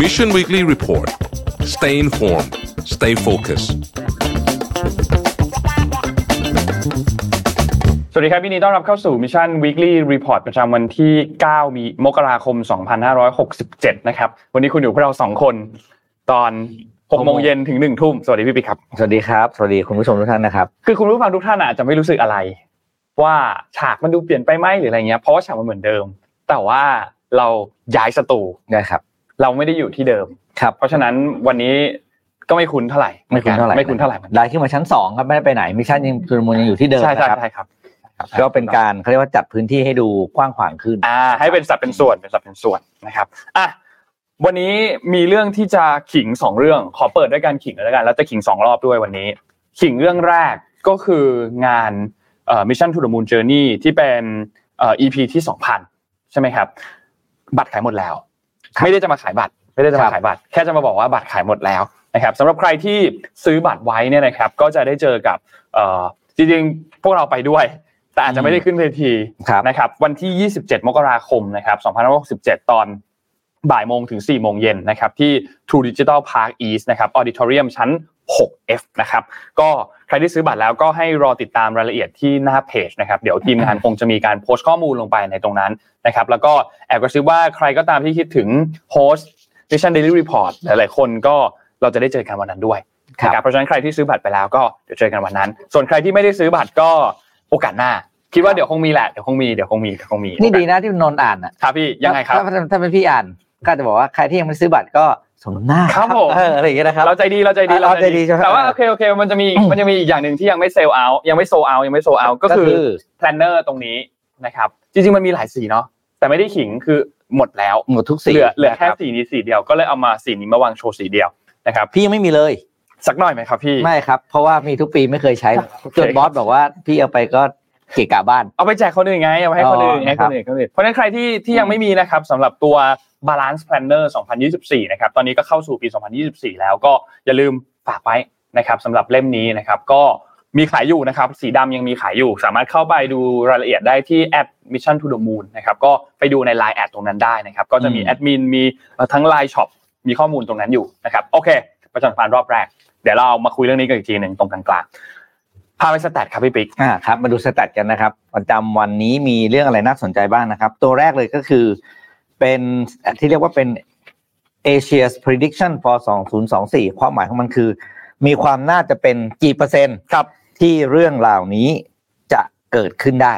Mission Weekly Report stay informed stay focused สวัสดีครับวินดีต้อนรับเข้าสู่ Mission Weekly Report ประจำวันที่ 9 มีมกราคม 2567 นะครับ วันนี้คุณอยู่พวกเราสองคนตอน6โมงเย็นถึง1ทุ่ม สวัสดีพี่ปิ๊กครับ สวัสดีครับ สวัสดีคุณผู้ชมทุกท่านนะครับ คือคุณผู้ฟังทุกท่านอาจจะไม่รู้สึกอะไร ว่าฉากมันดูเปลี่ยนไปไหมหรืออะไรเงี้ยเพราะว่าฉากมันเหมือนเดิม แต่ว่าเราย้ายสตูได้ครับ เราไม่ได้อยู่ที่เดิมครับ เพราะฉะนั้นวันนี้ก็ไม่คุ้นเท่าไหร่ไม่คุ้นเท่าไหร่ไม่คุ้นเท่าไหร่ได้ขึ้นมาชั้นสองครับไม่ได้ไปไหนมิชชั่นยังคือมูลยังอยู่ที่เดิมใช่ใช่นะครับใช่ครับก็เป็นการเขาเรียกว่าจัดพื้นที่ให้ดูกว้างขวางขึ้นอ่าให้เป็นสัดเป็นส่วนเป็นสัดเป็นส่วนนะครับอะวันนี้มีเรื่องที่จะขิงสองเรื่อง ขอเปิดด้วยการขิงเลยแล้วกันแล้วจะขิงสองรอบด้วยวันนี้ ขิงเรื่องแรกก็คืองาน เอ่อ Mission to the Moon Journey ที่เป็นเอ่อ EP ที่2,000ใช่ไหมครับ บัตรขายหมดแล้วครับไม่ได้จะมาขายบัตร ไม่ได้จะครัมาบขายบัตร แค่จะมาบอกว่าบัตรขายหมดแล้วนะครับสำหรับใครที่ซื้อบัตรไว้เนี่ยนะครับ ก็จะได้เจอกับเอ่อจริงๆพวกเราไปด้วย แต่อาจจะไม่ได้ขึ้นเวทีครับนะครับวันที่ 27 มกราคมนะครับ2567 ตอนบ่ายโมงถึง4โมงเย็นนะครับที่ True Digital Park East นะครับออดิทอเรียมชั้น 6F นะครับก็ ใครที่ซื้อบัตรแล้วก็ให้รอติดตามรายละเอียดที่หน้าเพจนะครับเดี๋ยวทีมงานคงจะมีการโพสต์ข้อมูลลงไปในตรงนั้นนะครับแล้วก็แอบกระซิบว่าใครก็ตามที่คิดถึงโฮสต์ Mission Daily Report หลายๆคนก็เราจะได้เจอกันวันนั้นด้วยครับนะเพราะฉะนั้นใครที่ซื้อบัตรไปแล้วก็เดี๋ยวเจอกันวันนั้น ส่วนใครที่ไม่ได้ซื้อบัตรก็โอกาสหน้าคิดว่าเดี๋ยวคงมีแหละเดี๋ยวคงมีเดี๋ยวคงมีเดี๋ยวคงมีนี่ดีนะที่นนท์อ่านอะครับพี่ยังไงครับถ้าถ้าถ้าเป็นพี่อ่านก็จะบอกว่าใครที่ยังไม่ซื้อบัตรก็ สมน้ำหน้าครับผมเอออะไรอย่างเงี้ยนะครับเราใจดีเราใจดีเราใจดีใช่ไหมแต่ว่าโอเคโอเคมันจะมีมันจะมีอีกอย่างหนึ่งที่ยังไม่ sell out ยังไม่ sold out ยังไม่ sold out ก็คือ planner ตรงนี้นะครับจริงๆมันมีหลายสีเนาะแต่ไม่ได้ขิงคือหมดแล้วหมดทุกสีเหลือเหลือแค่นะครับสีนี้สีเดียวก็เลยเอามาสีนี้มาวางโชว์สีเดียวนะครับพี่ยังไม่มีเลยสักหน่อยไหมครับพี่ไม่ครับเพราะว่ามีทุกปีไม่เคยใช้โอเคจนบอสบอกว่าพี่เอาไปก็ เกะกะบ้าน เอาไปแจกคนอื่นไง เอาไปให้คนอื่นอ๋อให้คนอื่นคนอื่นเพราะฉะนั้นใครที่ที่ยังไม่มีนะครับสำหรับตัว Balance Planner 2024 นะครับ ตอนนี้ก็เข้าสู่ปี 2024 แล้วก็อย่าลืมฝากไว้นะครับสำหรับเล่มนี้นะครับ ก็มีขายอยู่นะครับ สีดำยังมีขายอยู่ สามารถเข้าไปดูรายละเอียดได้ที่แอด Mission to the Moon นะครับ ก็ไปดูใน Line แอดตรงนั้นได้นะครับ ก็จะมีอืมแอดมิน มีเอ่อทั้ง Line Shop มีข้อมูลตรงนั้นอยู่นะครับ โอเค ประชาสัมพันธ์รอบแรก เดี๋ยวเรามาคุยเรื่องนี้กันอีกทีหนึ่งตรงกลางๆ พาไป stat ครับพี่ปิ๊กอ่าครับมาดู stat กันนะครับประจำวันนี้มีเรื่องอะไรน่าสนใจบ้างนะครับ ตัวแรกเลยก็คือ เป็นที่เรียกว่าเป็น Asia's prediction for 2024 ความหมายของมันคือ มีความน่าจะเป็นกี่เปอร์เซ็นต์ครับที่เรื่องเหล่านี้จะเกิดขึ้นได้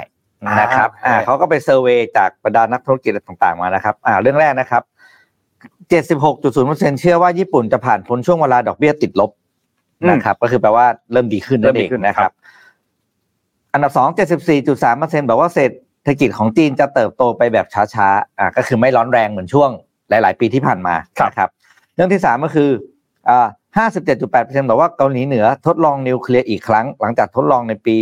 นะครับอ่าอ่าเขาก็ไป survey จากบรรดานักธุรกิจต่างๆมานะครับอ่าเรื่องแรกนะครับ 76.0%เชื่อว่าญี่ปุ่นจะผ่านพ้นช่วงเวลาดอกเบี้ยติดลบอืม นะครับ ก็คือแปลว่าเริ่มดีขึ้นเริ่นั่มนดีเองขึ้นนะคครัรับบอันดับสอง74.3%บอกว่าเศรษฐกิจของจีนจะเติบโตไปแบบช้าๆอ่าก็คือไม่ร้อนแรงเหมือนช่วงหลาย ๆ ปีที่ผ่านมาครับนะครับ เรื่องที่สามก็คืออ่า57.8%บอกว่าเกาหลีเหนือทดลองนิวเคลียร์อีกครั้ง หลังจากทดลองในปี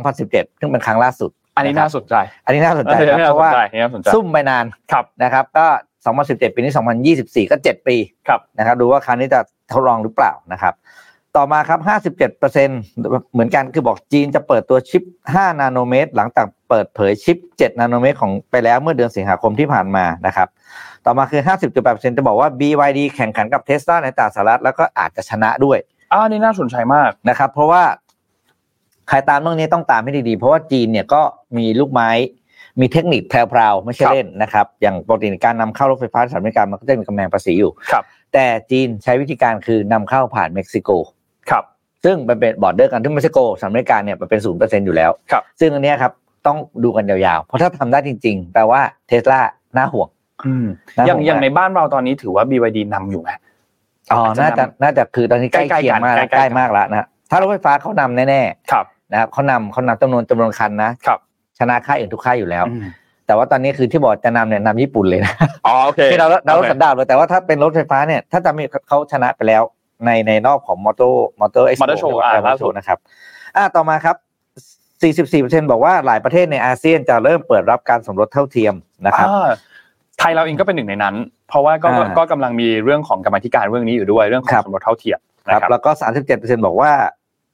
2017ซึ่งเป็นครั้งล่าสุด อันนี้ะครับน่าสนใจ อันนี้น่าสนใจอันครับนี้เพราะว่าน่าสนใจอันนี้น่าสนใจซุ่มไปนานครับนะครับ ก็2017 ปีนี้ 2024 ก็ 7 ปีครับนะครับดูว่าครั้งนี้จะทดลองหรือเปล่านะครับ ต่อมาครับ 57%เหมือนกันคือบอกจีนจะเปิดตัวชิป 5 นาโนเมตร หลังจากเปิดเผยชิป 7 นาโนเมตรของไปแล้วเมื่อเดือนสิงหาคมที่ผ่านมานะครับ ต่อมาคือ 50.8%จะบอกว่า BYD แข่งขันกับ Tesla ในตลาดสหรัฐแล้วก็อาจจะชนะด้วยอ่านี่น่าสนใจมากนะครับ เพราะว่าใครตามเรื่องนี้ต้องตามให้ดีๆ เพราะว่าจีนเนี่ยก็มีลูกไม้มีเทคนิคแพรวๆไม่ใช่ครับเล่นนะครับ อย่างปกติการนำเข้ารถไฟฟ้าสหรัฐอเมริกามันก็จะมีกำแพงภาษีอยู่ครับแต่จีนใช้วิธีการคือนำเข้าผ่านเม็กซิโก ครับซึ่งมันเป็น border กันที่เม็กซิโกสหรัฐอเมริกาเนี่ยมันเป็นศูนย์เปอร์เซ็นต์อยู่แล้ว ครับ ซึ่งอันเนี้ยครับต้องดูกันยาวๆ เพราะถ้าทำได้จริงๆแปลว่าเทสลาน่าห่วงอืมน่าอย่างห่วงอย่างมากในบ้านเราตอนนี้ถือว่า BYD นำอยู่ไหม อ๋ออาจจะน่าจะนำน่าจะคือตอนนี้ใกล้ใกล้ๆเคียงมากแล้วกันใกล้ๆใกล้มากแล้วนะถ้ารถไฟฟ้าเขานำแน่ๆครับนะครับเขานำเขานำจำนวนจำนวนคันนะครับ ชนะค่ายอื่นทุกค่ายอยู่แล้วอืมแต่ว่าตอนนี้คือที่บอกจะนำเนี่ยนำญี่ปุ่นเลยนะอ๋อโอเค ที่เราเราโอเคสันดาบเลยแต่ว่าถ้าเป็นรถไฟฟ้าเนี่ยถ้าจะมีเขาชนะไปแล้ว ในในรอบของมอเตอร์มอเตอร์เอ็กซ์ Motor Show อ่าล่าสุดนะครับอ่าต่อมาครับ44%บอกว่าหลายประเทศในอาเซียนจะเริ่มเปิดรับการสมรสเท่าเทียมนะครับอ่าไทยเราเองก็เป็นหนึ่งในนั้น เพราะว่าก็อ่าก็กำลังมีเรื่องของกรรมาธิการเรื่องนี้อยู่ด้วยเรื่องของครับสมรสเท่าเทียมครันะบครับแล้วก็ 37%บอกว่า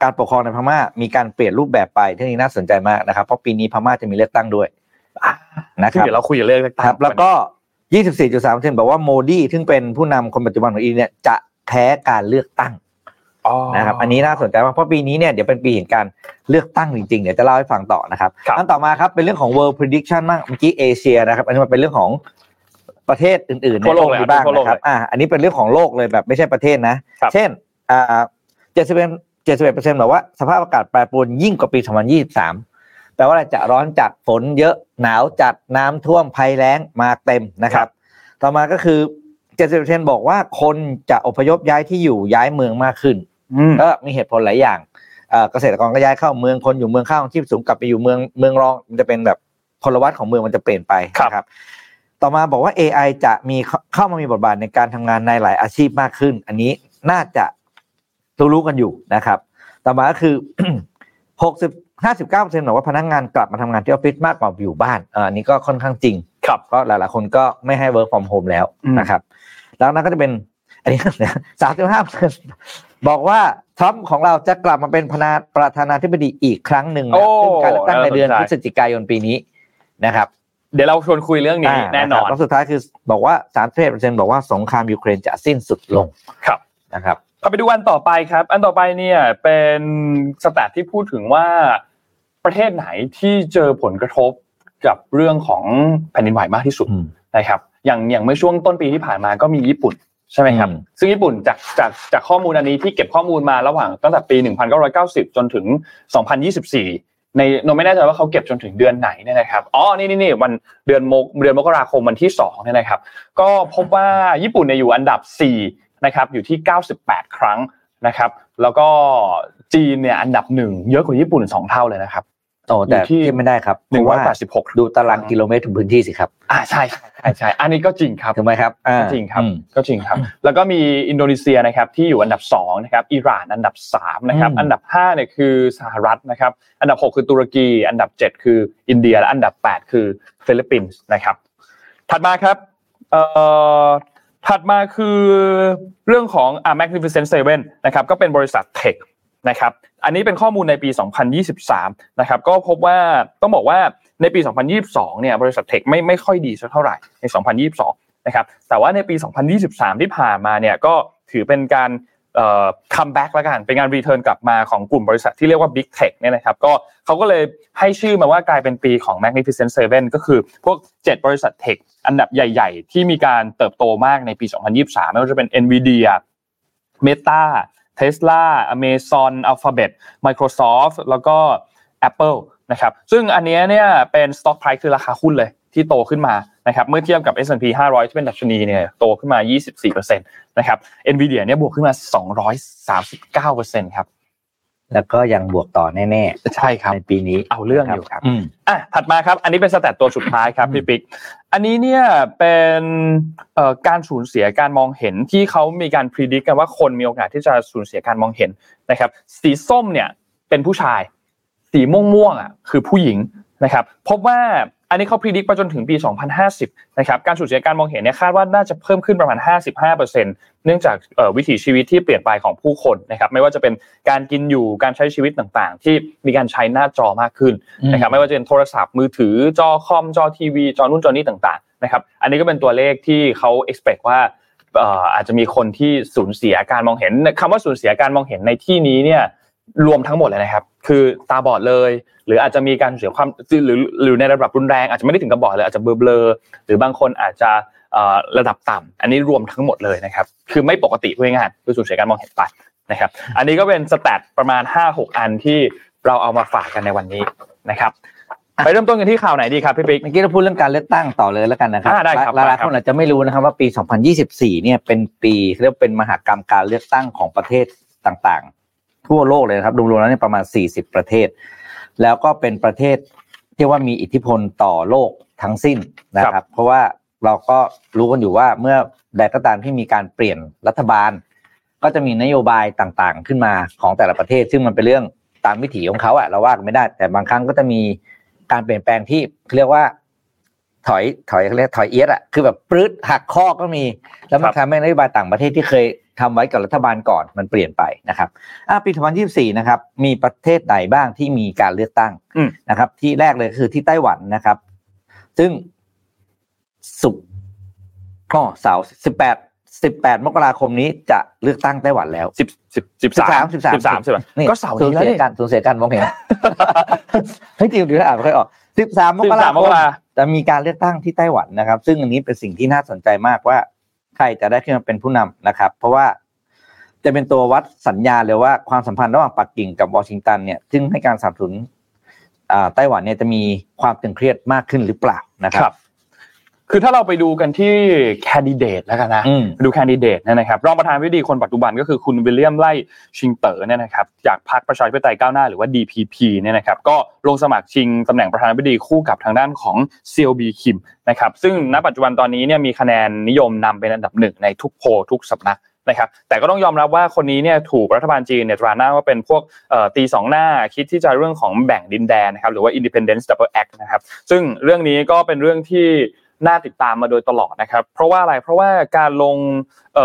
การปกครองในพม่ามีการเปลี่ยนรูปแบบไปที่นี่น่าสนใจมากนะครับเพราะปีนี้พม่าจะมีเลือกตั้งด้วยนะครับเดี๋ยวเราคุยเรื่องเลือกตั้งครับแล้วก็ 24.3%บอกว่าโมดีซึ่งเป็นผู้นำคนปัจจุบันของอินเดียเนี่ยจะ แพ้การเลือกตั้งอ๋อนะครับอันนี้น่าสนใจมากเพราะปีนี้เนี่ยเดี๋ยวเป็นปีแห่งการเลือกตั้งจริงๆเดี๋ยวจะเล่าให้ฟังต่อนะครับครับอันต่อมาครับเป็นเรื่องของ world prediction มากเมื่อกี้เอเชียนะครับอันนี้มันเป็นเรื่องของประเทศอื่นๆในทั่วโลกเลยนี้บ้างทั่วโลกนะครับเลยอ่าอันนี้เป็นเรื่องของโลกเลยแบบไม่ใช่ประเทศนะครับเช่นอ่า71 71%บอกว่าสภาพอากาศแปรปรวนยิ่งกว่าปี2023แปลว่าอะไรจะร้อนจัดฝนเยอะหนาวจัดน้ำท่วมภัยแล้งมาเต็มนะครับ ต่อมาก็คือ 70%บอกว่าคนจะอพยพย้ายที่อยู่ย้ายเมืองมากขึ้นอืมก็มีเหตุผลหลายอย่างเอ่อเกษตรกรก็ย้ายเข้าเมืองคนอยู่เมืองข้าวของชีพสูงกลับไปอยู่เมืองเมืองรองมันจะเป็นแบบพลวัตของเมืองมันจะเปลี่ยนไปครับนะครับ ต่อมาบอกว่า AI จะมีเข้าเข้ามามีบทบาทในการทำงานในหลายอาชีพมากขึ้น อันนี้น่าจะรู้ๆกันอยู่นะครับ ต่อมาก็คือ60 59%บอกว่าพนักงานกลับมาทำงานที่ออฟฟิศมากกว่าอยู่บ้านเอ่ออันนี้ก็ค่อนข้างจริงครับก็หลาย ๆ คนก็ไม่ให้ work from home แล้วอืมนะครับ แล้วนั้นก็จะเป็นอันนี้สามสิบห้าบอกว่าทรัมป์ของเราจะกลับมาเป็นพนาประธานาธิบดีอีกครั้งหนึ่งโอ้นะซึ่งการเลือกตั้งในเดือนน่าสนใจพฤศจิกายนปีนี้นะครับ เดี๋ยวเราชวนคุยเรื่องนี้าแน่นอนะครับแล้วสุดท้ายคือบอกว่าสามสิบเอ็ดเปอร์เซ็นต์บอกว่าสงครามยูเครนจะสิ้นสุดลงครับนะครับเราไปดูอันต่อไปครับ อันต่อไปเนี่ยเป็น stat ที่พูดถึงว่าประเทศไหนที่เจอผลกระทบกับเรื่องของแผ่นดินไหวมากที่สุดอืมนะครับ อย่างอย่างเมื่อช่วงต้นปีที่ผ่านมาก็มีญี่ปุ่นใช่ไหมครับอืมซึ่งญี่ปุ่นจากจากจากข้อมูลอันนี้ที่เก็บข้อมูลมาระหว่างตั้งแต่ปี 1990 จนถึง 2024 ในโนไม่แน่ใจว่าเขาเก็บจนถึงเดือนไหนเนี่ยนะครับอ๋อนี่นี่นี่วันเดือนมกเดือนมกราคมวันที่2เนี่ยนะครับ ก็พบว่าญี่ปุ่นเนี่ยอยู่อันดับ 4 นะครับ อยู่ที่ 98 ครั้งนะครับ แล้วก็จีนเนี่ยอันดับหนึ่งเยอะกว่าญี่ปุ่นสองเท่าเลยนะครับ โอ้แต่อยู่ที่ที่ไม่ได้ครับหนึ่งเพร้อยราะว่าแปดสิบหกดูตารางกิโลเมตรถึงพื้นที่สิครับอ่าใช่ใช่ใช่ใช่อันนี้ก็จริงครับถูกไหมครับอ่าก็จริงครับอืมก็จริงครับ แล้วก็มีอินโดนีเซียนะครับที่อยู่อันดับ2นะครับอิหร่านอันดับ3นะครับอืมอันดับ5เนี่ยคือสหรัฐนะครับอันดับ 6 คือตุรกี อันดับ 7 คืออินเดียและอันดับ 8 คือฟิลิปปินส์นะครับ ถัดมาครับเอ่อถัดมาคือเรื่องของอ่า Magnificent Seven นะครับก็เป็นบริษัท tech นะครับ อันนี้เป็นข้อมูลในปี 2023 นะครับ ก็พบว่าต้องบอกว่าในปี 2022 เนี่ย บริษัท tech ไม่ไม่ค่อยดีสักเท่าไหร่ใน 2022 นะครับ แต่ว่าในปี 2023 ที่ผ่านมาเนี่ยก็ถือเป็นการเอ่อ come back แล้วกัน เป็นการ return กลับมาของกลุ่มบริษัทที่เรียกว่า big tech เนี่ยนะครับ ก็เขาก็เลยให้ชื่อมาว่ากลายเป็นปีของ Magnificent Seven ก็คือพวก 7 บริษัทเทคอันดับใหญ่ ๆ ที่มีการเติบโตมากในปี 2023 ไม่ว่าจะเป็น Nvidia Meta Tesla Amazon Alphabet Microsoft แล้วก็ Apple นะครับซึ่งอันนี้เนี่ยเป็น stock price คือราคาหุ้นเลยที่โตขึ้นมานะครับเมื่อเทียบกับ S&P 500 ที่เป็นดัชนีเนี่ยโตขึ้นมา 24%นะครับ Nvidia เนี่ยบวกขึ้นมา 239%ครับ แล้วก็ยังบวกต่อแน่ใช่ครับๆในปีนี้เอาเรื่องอยู่ครับอืมอะถัดมาครับ อันนี้เป็นสแตทตัวสุดท้ายครับอืมพี่ปิ๊กอันนี้เนี่ยเป็นเอ่อการสูญเสียการมองเห็นที่เขามีการพิจิตรกันว่าคนมีโอกาสที่จะสูญเสียการมองเห็นนะครับ สีส้มเนี่ยเป็นผู้ชาย สีม่วงม่วงๆอะคือผู้หญิงนะครับ พบว่า อันนี้เขาพิจิตรไปจนถึงปี 2050 นะครับ การสูญเสียการมองเห็นเนี่ยคาดว่าน่าจะเพิ่มขึ้นประมาณ 55%เนื่องจากเอ่อวิถีชีวิตที่เปลี่ยนไปของผู้คนนะครับ ไม่ว่าจะเป็นการกินอยู่ การใช้ชีวิตต่างๆ ที่มีการใช้หน้าจอมากขึ้นนะครับ ไม่ว่าจะเป็นโทรศัพท์มือถือ จอคอม จอทีวี จอนู่นจอนี่ต่างๆ นะครับ อันนี้ก็เป็นตัวเลขที่เขา expect ว่าเอ่ออาจจะมีคนที่สูญเสียการมองเห็นคำว่าสูญเสียการมองเห็นในที่นี้เนี่ย รวมทั้งหมดเลยนะครับ คือตาบอดเลย หรืออาจจะมีการสูญเสียความหรือหรือในระดับรุนแรง อาจจะไม่ได้ถึงกับบอดเลยอาจจะเบลอๆหรือบางคนอาจจะเอ่อระดับต่ำอันนี้รวมทั้งหมดเลยนะครับ คือไม่ปกติพูดง่ายๆคือสูญเสียการมองเห็นไปนะครับ อันนี้ก็เป็นสแตทประมาณ 5-6 อันที่เราเอามาฝากกันในวันนี้นะครับไปเริ่มต้นกันที่ข่าวไหนดีครับพี่ปิ๊กเมื่อกี้เราพูดเรื่องการเลือกตั้งต่อเลยแล้วกันนะครับอ่าได้ครับหลายได้ๆครับคนอาจจะไม่รู้นะครับว่าปี 2024 เนี่ยเป็นปีเรียกว่าเป็นมหากรรมการเลือกตั้งของประเทศต่างๆ ทั่วโลกเลยนะครับรวมๆแล้วเนี่ยประมาณ 40 ประเทศ แล้วก็เป็นประเทศที่ว่ามีอิทธิพลต่อโลกทั้งสิ้นนะครับ เพราะว่าเราก็รู้กันอยู่ว่าเมื่อใดก็ตามที่มีการเปลี่ยนรัฐบาล ก็จะมีนโยบายต่างๆ ขึ้นมาของแต่ละประเทศ ซึ่งมันเป็นเรื่องตามวิถีของเขาอะเราว่ากันไม่ได้ แต่บางครั้งก็จะมีการเปลี่ยนแปลงที่เรียกว่า ถอยถอยเขาเรียกถอยเอียดอะคือแบบปลื้ดหักข้อก็มี แล้วมันทำให้นโยบายต่างประเทศที่เคยทำไว้กับรัฐบาลก่อนมันเปลี่ยนไปนะครับอะปี2024 นะครับ มีประเทศไหนบ้างที่มีการเลือกตั้งอืมนะครับ ที่แรกเลยคือที่ไต้หวันนะครับ ซึ่งสุกก็เสาร์สิบแปดสิบแปดมกราคมนี้จะเลือกตั้งไต้หวันแล้วสิบสิบสิบสาม13 13สิบสามใช่ไหมก็เสาร์สูญนี้แล้วเสียนี่กันสูญเสียกันมองเห็นเฮ้ยจริงดูนะอ่านไม่ค่อยออก สิบสามมกรา13คมมกราจะมีการเลือกตั้งที่ไต้หวันนะครับ ซึ่งอันนี้เป็นสิ่งที่น่าสนใจมากว่า ใครจะได้ขึ้นมาเป็นผู้นำนะครับ เพราะว่าจะเป็นตัววัดสัญญาณเลยว่าความสัมพันธ์ระหว่างปักกิ่งกับวอชิงตันเนี่ยซึ่งให้การสนับสนุนอ่าไต้หวันเนี่ยจะมีความตึงเครียดมากขึ้นหรือเปล่านะคครัรับบ คือถ้าเราไปดูกันที่แคนดิเดตแล้วกันนะอืมดูแคนดิเดตเนี่ยนะครับรองประธานาธิบดีคนปัจจุบันก็คือคุณวิลเลียมไล่ชิงเต๋อเนี่ยนะครับจากพรรคประชาธิปไตยก้าวหน้าหรือว่า DPP เนี่ยนะครับก็ลงสมัครชิงตำแหน่งประธานาธิบดีคู่กับทางด้านของเซียวบีคิมนะครับซึ่งณปัจจุบันตอนนี้เนี่ยมีคะแนนนิยมนำเป็นอันดับหนึ่งในทุกโพลทุกสำนักนะครับแต่ก็ต้องยอมรับว่าคนนี้เนี่ยถูกรัฐบาลจีนเนี่ยตราหน้าว่าเป็นพวกเอ่อตีสองหน้าคิดที่จะเรื่องของแบ่งดินแดนนะครับหรือว่า Independence Double Act นะครับซึ่งเรื่องนี้ก็เป็นเรื่องที่ น่าติดตามมาโดยตลอดนะครับ เพราะว่าอะไรเพราะว่าการลง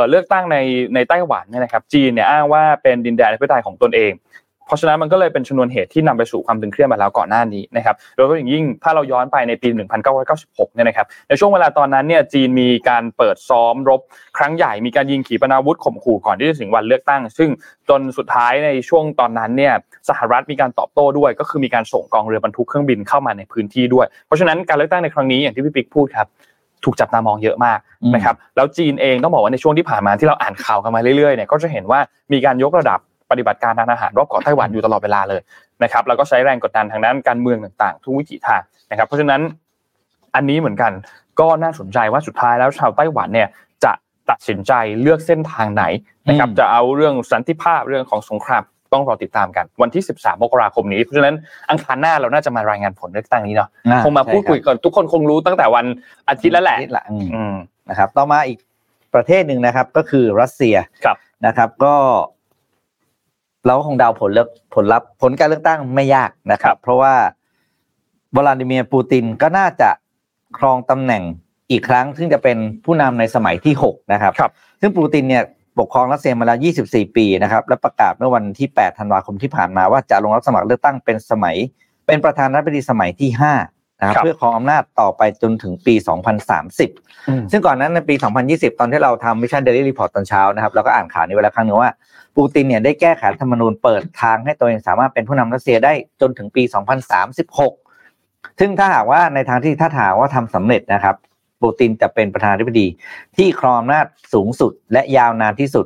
เลือกตั้งในในไต้หวันเนี่ยนะครับจีนเนี่ยอ้างว่าเป็นดินแดนอธิปไตยของตนเอง ราะฉะนั้นมันก็เลยเป็นชนวนเหตุที่นำไปสู่ความตึงเครียดมาแล้วก่อนหน้านี้นะครับโดยเฉพาะอย่างยิ่งถ้าเราย้อนไปในปี 1996 เนี่ยนะครับในช่วงเวลาตอนนั้นเนี่ยจีนมีการเปิดซ้อมรบครั้งใหญ่มีการยิงขีปนาวุธข่มขู่ก่อนที่จะถึงวันเลือกตั้ง ซึ่งจนสุดท้ายในช่วงตอนนั้นเนี่ยสหรัฐมีการตอบโต้ด้วย ก็คือมีการส่งกองเรือบรรทุกเครื่องบินเข้ามาในพื้นที่ด้วย เพราะฉะนั้นการเลือกตั้งในครั้งนี้อย่างที่พี่ปิ๊กพูดครับถูกจับตามองเยอะมากนะครับแล้วจีนเองต้องบอกว่าในช่วงที่ผ่านมาที่เราอ่านข่าวกันมาเรื่อยๆเนี่ยก็จะเห็นว่ามีการยกระดับ ปฏิบัติการทางทหารรอบเกาะไต้หวันอยู่ตลอดเวลาเลยนะครับแล้วก็ใช้แรงกดดันทางด้านการเมืองต่างๆ ทุกวิถีทางนะครับ เพราะฉะนั้นอันนี้เหมือนกันก็น่าสนใจว่าสุดท้ายแล้วชาวไต้หวันเนี่ยจะตัดสินใจเลือกเส้นทางไหนนะครับอืมจะเอาเรื่องสันติภาพเรื่องของสงครามต้องรอติดตามกันวันที่ 13 มกราคมนี้ เพราะฉะนั้นอังคารหน้าเราน่าจะมารายงานผลเลือกตั้งนี้เนาะอ่คงมาพูดคุยใช่รับกันทุกคนคงรู้ตั้งแต่วันอาทิตย์แล้วแหละอาทิตย์ละอืมอืมนะครับ ต่อมาอีกประเทศหนึ่งนะครับก็คือรัสเซียครับนะครับ ก็ เราก็คงเดาผลเลือกผลลัพธ์ผลการเลือกตั้งไม่ยากนะครับ เพราะว่าวลาดิเมียร์ปูตินก็น่าจะครองตำแหน่งอีกครั้ง ซึ่งจะเป็นผู้นำในสมัยที่หกนะครับครับซึ่งปูตินเนี่ยปกครองรัสเซียมาแล้ว 24 ปีนะครับและประกาศเมื่อวันที่ 8 ธันวาคมที่ผ่านมาว่าจะลงรับสมัครเลือกตั้งเป็นสมัย เป็นประธานาธิบดีสมัยที่ 5 นะครับครับเพื่อครองอำนาจต่อไปจนถึงปี 2030อืมซึ่งก่อนนั้นในปี 2020 ตอนที่เราทำ Mission Daily Report ตอนเช้านะครับเราก็อ่านข่าวนี้ไว้แล้วครั้งหนึ่งว่าปูตินเนี่ยได้แก้ไขรัฐธรรมนูญเปิดทางให้ตัวเองสามารถเป็นผู้นำรัสเซียได้จนถึงปี 2036 ซึ่งถ้าหากว่าในทางที่ถ้าถามว่าทำสำเร็จนะครับปูตินจะเป็นประธานาธิบดีที่ครองอำนาจสูงสุดและยาวนานที่สุด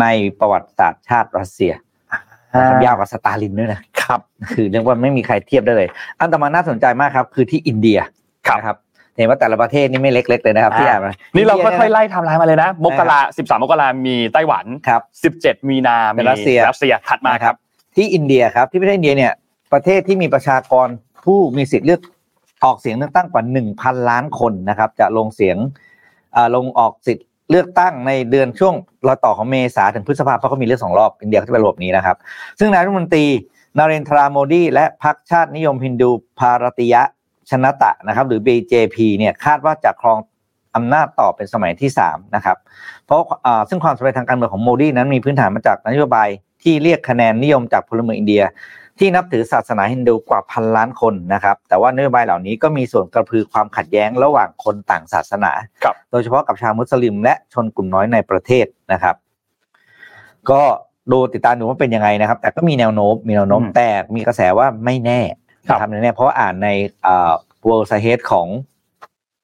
ในประวัติศาสตร์ชาติรัสเซีย นะครับยาวกว่าสตาลินด้วยนะครับ คือเรียกว่าไม่มีใครเทียบได้เลย อันต่อมาน่าสนใจมากครับ คือที่อินเดียครับนะครับเห็นว่าแต่ละประเทศนี่ไม่เล็กๆเลยนะครับที่อ่านมานี่เราอิค่ดีอยๆไล่ไทำลายมาเลยนะ มกราสิบสามมกรามีไต้หวันครับสิบเจ็ดมีนาเป็มีนรัสเซียรัสเซียถัดมาครับ ที่อินเดียครับที่ประเทศอินเดียเนี่ยประเทศที่มีประชากรผู้มีสิทธิ์เลือกออกเสียงเลือกตั้งกว่าหนึ่งพันล้านคนนะครับ จะลงเสียงอ่าลงออกสิทธิ์ เลือกตั้งในเดือนช่วงรอยต่อของเมษาถึงพฤษภาเพราะเขามีเลือกสองรอบอินเดียเขาจะเป็นระบบนี้นะครับ ซึ่งนายรัฐมนตรีนาเรนทราโมดีและพรรคชาตินิยมฮินดูพารติยะชนะตะนะครับ หรือ BJP เนี่ยคาดว่าจะครองอำนาจต่อเป็นสมัยที่3นะครับ เพราะซึ่งความสำเร็จทางการเมืองของโมดีนั้นมีพื้นฐานมาจากนโยบายที่เรียกคะแนนนิยมจากพลเมืองอินเดีย ที่นับถือศาสนาฮินดูกว่าพันล้านคนนะครับ แต่ว่านโยบายเหล่านี้ก็มีส่วนกระพือความขัดแย้งระหว่างคนต่างศาสนาครับโดยเฉพาะกับชาวมุสลิม และชนกลุ่มน้อยในประเทศนะครับ ก็ดูติดตามดูว่าเป็นยังไงนะครับ แต่ก็มีแนวโน้มมีแนวโน้มอืมแต่มีกระแสว่าไม่แน่ครับนะครับไม่แน่เพราะว่าอ่านในอ่า World s a h e d ของ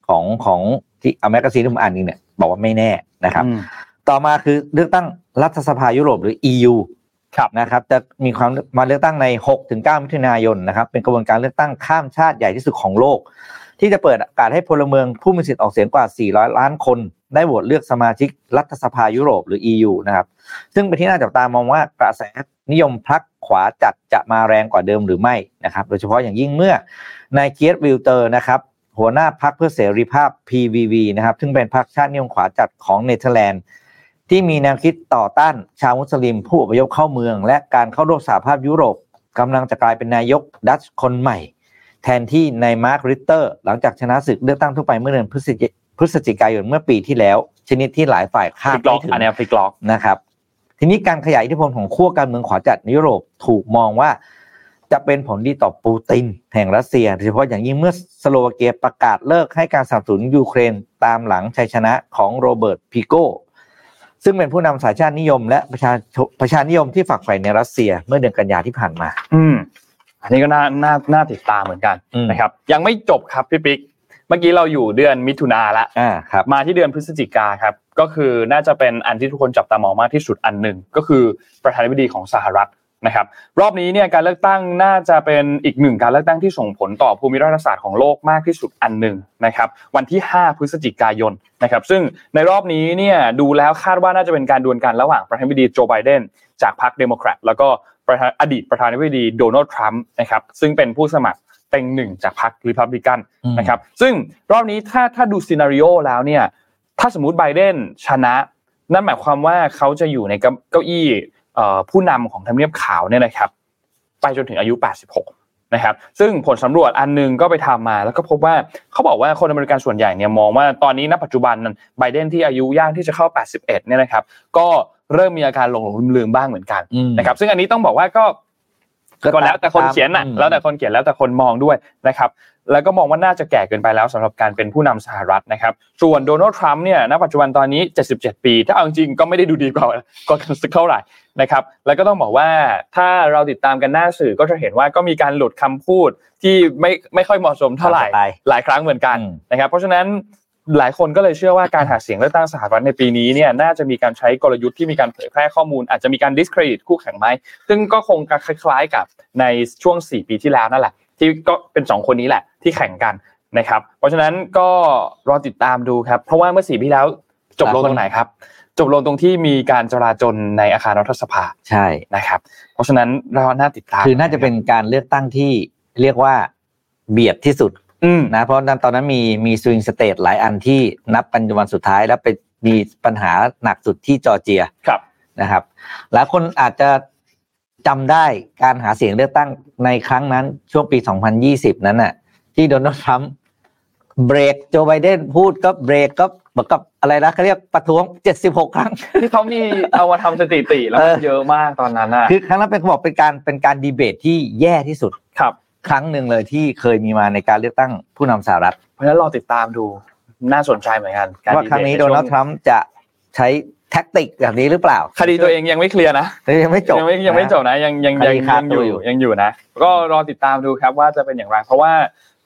ของของที่อเมริกาซีที่ผมอ่านนี่เนี่ยบอกว่าไม่แน่นะครับอืมต่อมาคือเลือกตั้งรัฐสภายุโรปหรือ EU ครับ นะครับจะมีความมาเลือกตั้งใน6ถึง9มิถุนายนนะครับเป็นกระบวนการเลือกตั้งข้ามชาติใหญ่ที่สุดของโลก ที่จะเปิดโอกาสให้พลเมืองผู้มีสิทธิ์ออกเสียงกว่า 400 ล้านคน ได้โหวตเลือกสมาชิกรัฐสภายุโรปหรือ EU นะครับซึ่งเป็นที่น่าจับตามองว่ากระแสนิยมพรรคขวาจัดจะมาแรงกว่าเดิมหรือไม่นะครับโดยเฉพาะอย่างยิ่งเมื่อนายเกียร์ตวิลเดอร์สนะครับหัวหน้าพรรคเพื่อเสรีภาพ PVV นะครับซึ่งเป็นพรรคชาตินิยมขวาจัดของเนเธอร์แลนด์ ที่มีแนวคิดต่อต้านชาวมุสลิม ผู้อพยพเข้าเมือง และการเข้าร่วมสหภาพยุโรปกำลังจะกลายเป็นนายกดัตช์คนใหม่ แทนที่ในายมาร์คริตเตอร์ หลังจากชนะศึกเลือกตั้งทั่วไปเมื่อเดือนพฤศจิพฤศจิกายนเมื่อปีที่แล้ว ชนิดที่หลายฝ่ายคาดไม่ถึงพดลิกล็อกถึงอันเนี้ยพลิกล็อกนะครับ ทีนี้การขยายอิทธิพลของขั้วการเมืองขวาจัดในยุโรปถูกมองว่าจะเป็นผลดีต่อปูติน แห่งรัสเซียโดยเฉพาะอย่างยิ่งเมื่อสโลวาเกียประกาศเลิกให้การสนับสนุนยูเครนตามหลังชัยชนะของโรเบิร์ตฟิโก ซึ่งเป็นผู้นำสายชาตินิยม และประชาประชานิยมที่ฝักใฝ่ในรัสเซียเมื่อเดือนกันยาที่ผ่านมา อืมอันนี้ก็น่าน่าน่าติดตามเหมือนกันอืมนะครับ ยังไม่จบครับพี่ปิ๊กเมื่อกี้เราอยู่เดือนมิถุนาละอ่าครับมาที่เดือนพฤศจิกาครับ ก็คือน่าจะเป็นอันที่ทุกคนจับตามองมากที่สุดอันหนึ่งก็คือประธานาธิบดีของสหรัฐ นะครับรอบนี้เนี่ยการเลือกตั้งน่าจะเป็นอีกหนึ่งการเลือกตั้งที่ส่งผลต่อภูมิรัฐศาสตร์ของโลกมากที่สุดอันหนึ่งนะครับวันที่ 5 พฤศจิกายนนะครับซึ่งในรอบนี้เนี่ยดูแล้วคาดว่าน่าจะเป็นการดวลกันระหว่างประธานาธิบดีโจไบเดนจากพรรคเดโมแครตแล้วก็อดีตประธานาธิบดีโดนัลด์ทรัมป์นะครับซึ่งเป็นผู้สมัครเต็งหนึ่งจากพรรคริพับลิกันนะครับซึ่งรอบนี้ถ้าถ้าดู scenario แล้วเนี่ยถ้าสมมติไบเดนชนะ นั่นหมายความว่าเขาจะอยู่ในเก้าอี้ ผู้นำของทำเนียบขาวเนี่ยนะครับไปจนถึงอายุ 86 นะครับ ซึ่งผลสำรวจอันหนึ่งก็ไปทำมา แล้วก็พบว่าเขาบอกว่าคนอเมริกันส่วนใหญ่เนี่ยมองว่าตอนนี้ณปัจจุบันนั้นไบเดนที่อายุย่างที่จะเข้า 81 เนี่ยนะครับ ก็เริ่มมีอาการหลงหลงลืมๆบ้างเหมือนกันอืมนะครับ ซึ่งอันนี้ต้องบอกว่าก็ก็ก็แล้วแต่คนเขียนน่ะอืมแล้วแต่คนเขียนแล้วแต่คนมองด้วยนะครับ แล้วก็มองว่าน่าจะแก่เกินไปแล้วสำหรับการเป็นผู้นำสหรัฐนะครับ ส่วนโดนัลด์ทรัมป์เนี่ยณปัจจุบันตอนนี้ 77 ปี ถ้าเอาจริงๆก็ไม่ได้ดูดีกว่ากว่ากันสักเท่าไหร่นะครับ แล้วก็ต้องบอกว่าถ้าเราติดตามกันหน้าสื่อก็จะเห็นว่าก็มีการหลุดคำพูดที่ไม่ไม่ค่อยเหมาะสมเท่าไหร่ตามสไตล์หลายครั้งเหมือนกันอืมนะครับ เพราะฉะนั้นหลายคนก็เลยเชื่อว่าการหาเสียงเลือกตั้งสหรัฐในปีนี้เนี่ยน่าจะมีการใช้กลยุทธ์ที่มีการเผยแพร่ข้อมูล อาจจะมีการ discredit คู่แข่งไหมซึ่งก็คงจะคล้ายๆกับในช่วง 4 ปีที่แล้วนั่นแหละ ที่ก็เป็น 2 คนนี้แหละ ที่แข่งกันนะครับ เพราะฉะนั้นก็รอติดตามดูครับ เพราะว่าเมื่อ4ปีที่แล้วจบลงตรงไหนครับ จบลงตรงที่มีการจราจรในอาคารรัฐสภาใช่นะครับ เพราะฉะนั้นเราน่าติดตามคือน่าจะเป็นการเลือกตั้งที่เรียกว่าเบียดที่สุดอืมนะเพราะนั้นตอนนั้นมีมีสวิงสเตทหลายอันที่นับกันจนวันสุดท้ายแล้วไปมีปัญหาหนักสุดที่จอร์เจียครับนะครับ หลายคนอาจจะ จำได้การหาเสียงเลือกตั้งในครั้งนั้นช่วงปี 2020 นั้นน่ะ ที่โดนัลด์ทรัมป์เบรกโจไบเดนพูดก็เบรกก็เหมือนกับอะไรนะเขาเรียกประท้วง 76 ครั้ง ที่เขามีเอามาทำสถิติแล้วมันเออเยอะมากตอนนั้นน่ะคือครั้งนั้นเป็นเขาบอกเป็นการเป็นการดีเบตที่แย่ที่สุดครับ ครั้งหนึ่งเลยที่เคยมีมาในการเลือกตั้งผู้นำสหรัฐ เพราะฉะนั้นรอติดตามดูน่าสนใจเหมือนกันกว่าครั้งนี้โดนัลด์ทรัมป์จะใช้ แท็กติกแบบนี้หรือเปล่า คดีตัวเองยังไม่เคลียร์นะยังไม่จบยังไม่ยังไม่จบนะยังยังคยังดีคายังอตัวยู่อยู่ยังอยู่นะ ก็รอติดตามดูครับว่าจะเป็นอย่างไรเพราะว่า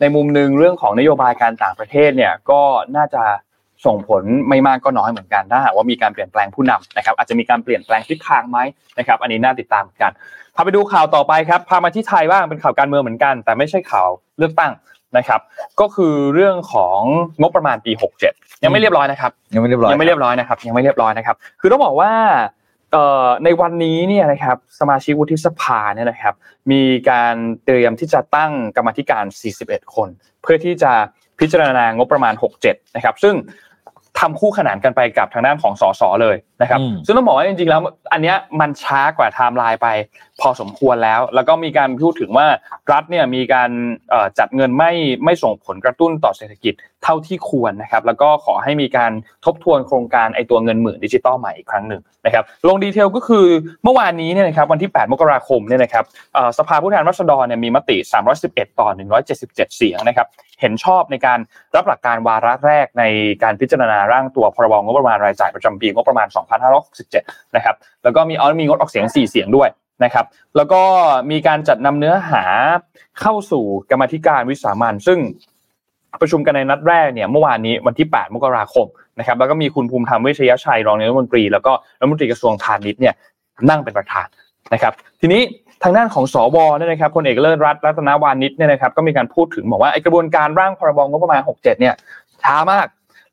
ในมุมหนึ่งเรื่องของนโยบายการต่างประเทศเนี่ยก็น่าจะส่งผลไม่มากก็น้อยเหมือนกันถ้าหากว่ามีการเปลี่ยนแปลงผู้นำนะครับอาจจะมีการเปลี่ยนแปลงทิศทางไหมนะครับ อันนี้น่าติดตามเหมือนกันพาไปดูข่าวต่อไปครับพามาที่ไทยบ้างเป็นข่าวการเมืองเหมือนกัน แต่ไม่ใช่ข่าวเลือกตั้ง นะครับ ก็คือเรื่องของงบประมาณปี 67 ยังไม่เรียบร้อยนะครับ ยังไม่เรียบร้อยยังไม่เรียบร้อยนะครับ ยังไม่เรียบร้อยนะครับ คือต้องบอกว่าเอ่อในวันนี้เนี่ยนะครับสมาชิกวุฒิสภาเนี่ยนะครับมีการเตรียมที่จะตั้งกรรมาธิการ 41 คน เพื่อที่จะพิจารณางบประมาณ 67 นะครับ ซึ่งทำคู่ขนานกันไปกับทางด้านของสสเลย นะครับอืมซึ่งต้องบอกว่าจริงๆแล้วอันเนี้ยมันช้ากว่าไทม์ไลน์ไป พอสมควรแล้ว แล้วก็มีการพูดถึงว่ารัฐเนี่ยมีการเอ่อจัดเงินไม่ไม่ส่งผลกระตุ้นต่อเศรษฐกิจเท่าที่ควรนะครับ แล้วก็ขอให้มีการทบทวนโครงการไอ้ตัวเงินหมื่นดิจิตอลใหม่อีกครั้งหนึ่งนะครับลง detail ก็คือเมื่อวานนี้เนี่ยนะครับวันที่ 8 มกราคมเนี่ยนะครับเอ่อสภาผู้แทนราษฎรเนี่ยมีมติ 311 ต่อ 177 เสียงนะครับเห็นชอบในการรับหลักการวาระแรกในการพิจารณาร่างตัวพรบงบประมาณรายจ่ายประจำปีงบประมาณ2567นะครับแล้วก็มีเอามีงดออกเสียง 4 เสียงด้วยนะครับ แล้วก็มีการจัดนำเนื้อหาเข้าสู่กรรมธิการวิสามันซึ่งประชุมกันในนัดแรกเนี่ยเมื่อวานนี้วันที่ 8 มกราคมนะครับแล้วก็มีคุณภูมิธรรมเวชยชัยรองนายกรัฐมนตรี แล้วก็รัฐมนตรีกระทรวงพาณิชย์เนี่ยนั่งเป็นประธานนะครับ ทีนี้ทางด้านของสวเนี่ยนะครับพลเอกเลิศรัตน์รัตนวานิชเนี่ยนะครับก็มีการพูดถึงบอกว่าไอกระบวนการร่างพรบงบประมาณ 67 เนี่ยช้ามาก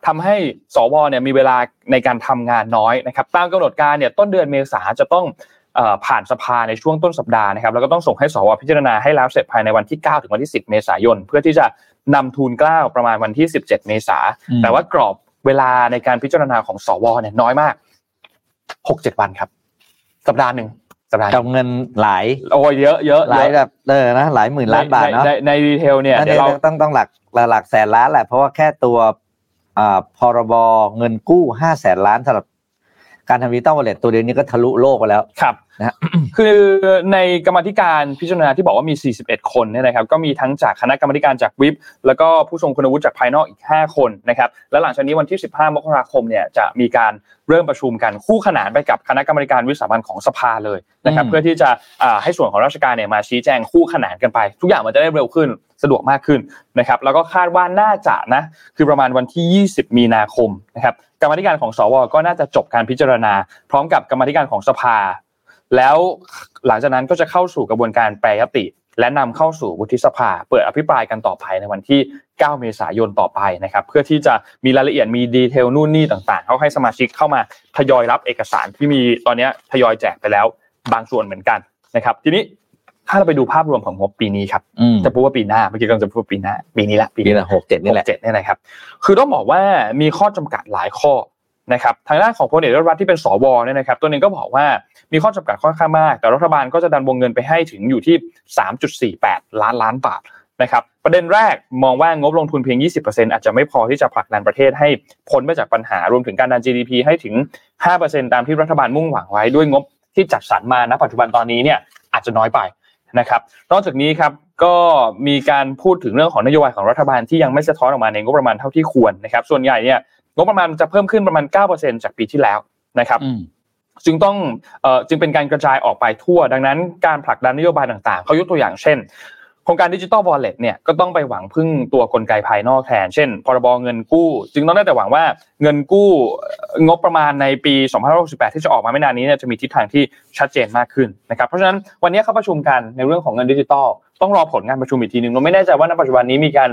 ทำให้สวเนี่ยมีเวลาในการทำงานน้อยนะครับตามกำหนดการเนี่ยต้นเดือนเมษาจะต้องเอ่อผ่านสภาในช่วงต้นสัปดาห์นะครับแล้วก็ต้องส่งให้สวพิจารณาให้แล้วเสร็จภายในวันที่ 9 ถึงวันที่ 10 เมษายน เพื่อที่จะนำทูลเกล้าประมาณวันที่ 17 เมษาอืมแต่ว่ากรอบเวลาในการพิจารณาของสวเนี่ยน้อยมาก 6-7 วันครับ สัปดาห์หนึ่งสัปดาห์หกับนึ่งกับเงินหลายโอ้ยเยอะเยอะหลายเยอะแบบเออนะหลายหมื่นล้านบาทเนาะในในใน detail เนี่ยนั่นเดี๋ยวเราต้องต้องหลักหลักแสนล้านแหละเพราะว่าแค่ตัวอ่า พรบเงินกู้ห้าแสนล้านสำหรับการทำ digital wallet ตัวเดียวนี้ก็ทะลุโลกไปแล้วครับ นะฮะคือในกรรมาธิการพิจารณาที่บอกว่ามี 41 คนเนี่ยนะครับก็มีทั้งจากคณะกรรมาธิการจากวิปแล้วก็ผู้ทรงคุณวุฒิจากภายนอกอีก 5 คนนะครับและหลังจากนี้วันที่ 15 มกราคมเนี่ยจะมีการเริ่มประชุมกันคู่ขนานไปกับคณะกรรมการวิสามันของสภาเลยนะครับเพื่อที่จะให้ส่วนของราชการเนี่ยมาชี้แจงคู่ขนานกันไป ทุกอย่างมันจะได้เร็วขึ้นสะดวกมากขึ้นนะครับแล้วก็คาดว่าน่าจะนะคือประมาณวันที่ 20 มีนาคมนะครับกรรมธิการของสวก็น่าจะจบการพิจารณา พร้อมกับกรรมธิการของสภา แล้วหลังจากนั้นก็จะเข้าสู่กระบวนการแปรยติ และนำเข้าสู่วุฒิสภา เปิดอภิปรายกันต่อไปในวันที่ 9 เมษายนต่อไปนะครับ เพื่อที่จะมีรายละเอียดมีดีเทลนู่นนี่ต่างๆ เขาให้สมาชิกเข้ามาทยอยรับเอกสารที่มีตอนนี้ทยอยแจกไปแล้วบางส่วนเหมือนกันนะครับ ทีนี้ถ้าเราไปดูภาพรวมของงบปีนี้ครับจะพูดว่าปีหน้าเมื่อกี้กำลังจะพูดปีหน้า ปีนี้แหละปีนี้หกเจ็ดนี่แหละเจ็ดนี่นะครับคือต้องบอกว่ามีข้อจำกัดหลายข้อ นะครับทางด้านของพลเอกรัฐที่เป็นสวเนี่ยนะครับตัวนึงก็บอกว่ามีข้อจำกัดค่อนข้างมาก แต่รัฐบาลก็จะดันวงเงินไปให้ถึงอยู่ที่ 3.48 ล้านล้านบาทนะครับประเด็นแรกมองว่างบลงทุนเพียง 20%อาจจะไม่พอที่จะผลักดันประเทศให้พ้นไปจากปัญหารวมถึงการดัน GDP ให้ถึง 5%ตามที่รัฐบาลมุ่งหวังไว้ด้วยงบที่จัดสรรมาณปัจจุบันตอนนี้เนี่ยอาจจะน้อยไปนะครับนอกจากนี้ครับก็มีการพูดถึงเรื่องของนโยบายของรัฐบาลที่ยังไม่สะท้อนออกมาในงบประมาณเท่าที่ควรนะครับส่วนใหญ่เนี่ย งบประมาณจะเพิ่มขึ้นประมาณ 9%จากปีที่แล้วนะครับจึงต้องจึงเป็นการกระจายออกไปทั่ว ดังนั้นการผลักดันนโยบายต่างๆเขายกตัวอย่างเช่นครงการดิจิตอลวอลเล็ตเนี่ยก็ต้องไปหวังพึ่งตัวกลไกภายนอกแทน เช่นพรบเงินกู้ จึงต้องได้แต่หวังว่าเงินกู้งบประมาณในปี 2568 ที่จะออกมาไม่นานนี้เนี่ยจะมีทิศทางที่ชัดเจนมากขึ้นนะครับเพราะฉะนั้นวันนี้เขาประชุมกันในเรื่องของเงินดิจิตอลต้องรอผลงานประชุมอีกทีหนึ่งเราไม่แน่ใจว่าณปัจจุบันนี้มีการ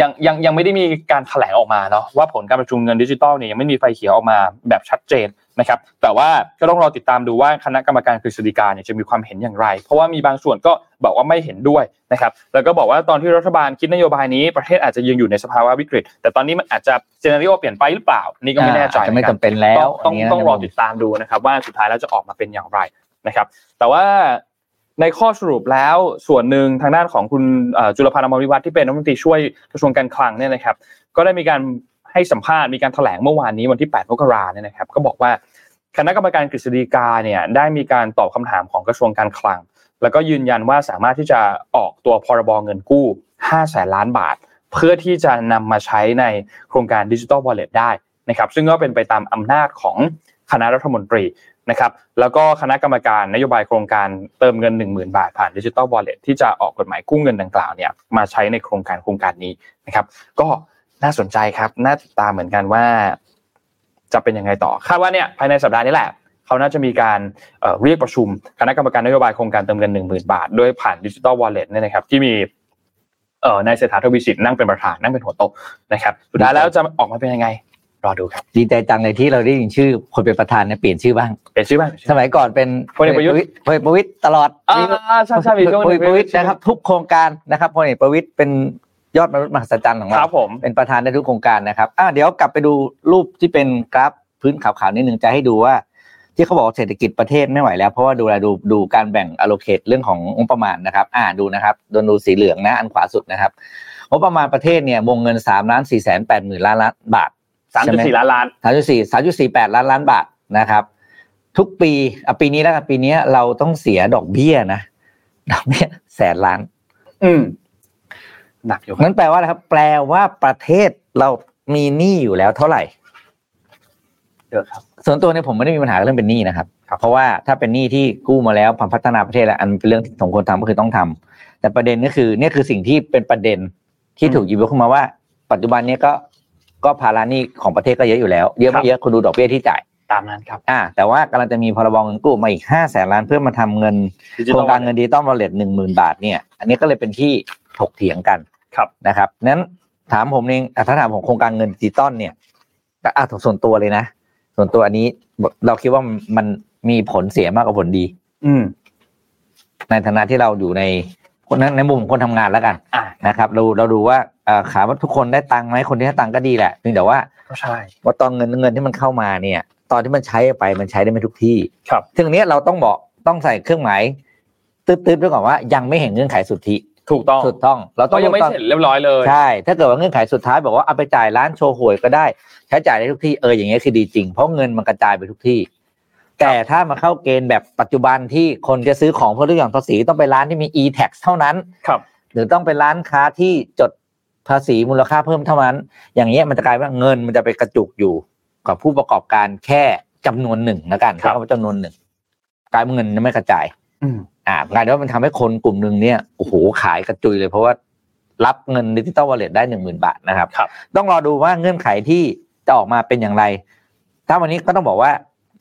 ยังยังยังไม่ได้มีการแถลงออกมาเนาะว่าผลการประชุมเงินดิจิตอลเนี่ยยังไม่มีไฟเขียวออกมาแบบชัดเจนนะครับแต่ว่าก็ต้องรอติดตามดูว่าคณะกรรมการกฤษฎีกาเนี่ยจะมีความเห็นอย่างไร เพราะว่ามีบางส่วนก็บอกว่าไม่เห็นด้วยนะครับแล้วก็บอกว่าตอนที่รัฐบาลคิดนโยบายนี้ประเทศอาจจะยังอยู่ในสภาวะวิกฤต แต่ตอนนี้มันอาจจะ general เปลี่ยนไปหรือเปล่า นี่ก็ไม่แน่ใจไม่จำเป็นแล้วต้องต้องรอติดตามดูนะครับว่าสุดท้ายแล้วจะออกมาเป็นอย่างไรนะครับแต่ว่า ในข้อสรุปแล้วส่วนหนึ่งทางด้านของคุณจุลพันธ์อมรวิวัฒน์ที่เป็นรัฐมนตรีช่วยกระทรวงการคลังเนี่ยนะครับ ก็ได้มีการให้สัมภาษณ์มีการแถลงเมื่อวานนี้วันที่8มกราเนี่ยนะครับ ก็บอกว่าคณะกรรมการกฤษฎีกาเนี่ยได้มีการตอบคำถามของกระทรวงการคลัง แล้วก็ยืนยันว่าสามารถที่จะออกตัวพรบเงินกู้5แสนล้านบาท เพื่อที่จะนำมาใช้ในโครงการดิจิทัลวอลเล็ตได้นะครับ ซึ่งก็เป็นไปตามอำนาจของคณะรัฐมนตรี นะครับแล้วก็คณะกรรมการนโยบายโครงการเติมเงิน 1 0,000 บาทผ่านดิจิทัลวอลเล็ตที่จะออกกฎหมายกู้เงินดังกล่าวเนี่ยมาใช้ในโครงการโครงการนี้นะครับ ก็น่าสนใจครับน่าติดตามเหมือนกันว่า จะเป็นยังไงต่อคาดว่าเนี่ยภายในสัปดาห์นี้แหละเขาน่าจะมีการเรียกประชุมคณะกรรมการนโยบายโครงการเติมเงิน 1 0,000 บาท ด้วยผ่านดิจิทัลวอลเล็ตเนี่ยนะครับที่มีนายเศรษฐาทวีสินนั่งเป็นประธานนั่งเป็นหัวโต๊ะนะครับสุดท้ายแล้วจะออกมาเป็นยังไง รอดูครับดีใจจังเลยที่เราได้ยินชื่อ คนเป็นประธานเนี่ยเปลี่ยนชื่อบ้างเปลี่ยนชื่อบ้างสมัยก่อนเป็นพลเอกประยุทธ์พลเอกประวิตยตลอดอ่าใช่ใช่พลเอกประวิตยนะครับ ทุกโครงการนะครับพลเอกประวิตยเป็นยอดมนุษย์มหัศจรรย์ของเราเป็นประธานในทุกโครงการนะครับอ่าเดี๋ยวกลับไปดูรูปที่เป็นกราฟพื้นขาวๆนิดนึงจะให้ดูว่า ที่เขาบอกเศรษฐกิจประเทศไม่ไหวแล้วเพราะว่าดูแลดูดูการแบ่ง allocate เรื่องของงบประมาณนะครับ อ่าดูนะครับโดนดูสีเหลืองนะอันขวาสุดนะครับงบประมาณประเทศเนี่ยวงเงินสามล้านสี่แสนแปดหมื่นล้านล้านบาท สามจุดสี่ล้านล้านสามจุดสี่สามจุดสี่แปดล้านล้านบาทนะครับ ทุกปีอะปีนี้แล้วกันปีนี้เราต้องเสียดอกเบี้ยนะดอกเบี้ยแสนล้าน อืมหนักอยู่นั้นแปลว่าอะไรครับ แปลว่าประเทศเรามีหนี้อยู่แล้วเท่าไหร่เยอะครับ ส่วนตัวเนี่ยผมไม่ได้มีปัญหาเรื่องเป็นหนี้นะครับ เพราะว่าถ้าเป็นหนี้ที่กู้มาแล้วพัฒนาประเทศแล้วอันเป็นเรื่องที่สมควรทำก็คือต้องทำแต่ประเด็นก็คือเนี่ยคือสิ่งที่เป็นประเด็นที่ถูกหยิบยกขึ้นมาว่า ปัจจุบันนี้ก็ ก็ภาระหนี้ของประเทศก็เยอะอยู่แล้ว เยอะไม่เยอะคุณดูดอกเบี้ยที่จ่ายตามนั้นครับอ่าแต่ว่ากำลังจะมีพรบเงินกู้มาอีกห้าแสนล้านเพื่อมาทำเงินโครงการเงินดิจิตอล wallet หนึ่งหมื่นบาทเนี่ยอันนี้ก็เลยเป็นที่ถกเถียงกันครับนะครับนั้นถามผมเองถ้าถามผมโครงการเงินดิจิตอลเนี่ยอะส่วนตัวเลยนะ ส่วนตัวอันนี้เราคิดว่ามันมีผลเสียมากกว่าผลดี อืม ในฐานะที่เราอยู่ในคนนั้นในมุมคนทำงานแล้วกันนะครับ เราเราดูว่า ขาว่าทุกคนได้ตังค์ไหมคนที่ได้ตังค์ก็ดีแหละเพียงแต่ว่าใช่ว่าตอนเงินเงินที่มันเข้ามาเนี่ย ตอนที่มันใช้ไปมันใช้ได้ไม่ทุกที่ครับถึงนี้เราต้องบอกต้องใส่เครื่องหมายตืดๆด้วยก่อนว่ายังไม่เห็นเงื่อนไขสุทธิถูกต้องถูกต้อง เราต้องยังไม่เสร็จเรียบร้อยเลยใช่ถ้าเกิดว่าเงื่อนไขสุดท้ายบอกว่าเอาไปจ่ายร้านโชว์หวยก็ได้ ใช้จ่ายได้ทุกที่เอออย่างเงี้ยคือดีจริง เพราะเงินมันกระจายไปทุกที่ แต่ถ้ามาเข้าเกณฑ์แบบปัจจุบันที่คนจะซื้อของเพื่อลดหย่อนภาษีต้องไปร้านที่มี e-tax เท่านั้นครับ หรือต้องเป็นร้านค้าที่จด ภาษีมูลค่าเพิ่มเท่านั้น อย่างเงี้ยมันจะกลายเป็นว่าเงินมันจะไปกระจุกอยู่กับผู้ประกอบการแค่จำนวนหนึ่งแล้วกันครับใช้คำว่าจำนวนหนึ่งกลายเป็นเงินจะไม่กระจาย อืมอ่ากลายเป็นว่ามันทำให้คนกลุ่มหนึ่งเนี่ยโอ้โหขายกระจุยเลยเพราะว่ารับเงินดิจิตอล wallet ได้หนึ่งหมื่นบาทนะครับครับ ต้องรอดูว่าเงื่อนไขที่จะออกมาเป็นอย่างไร ถ้าวันนี้ก็ต้องบอกว่า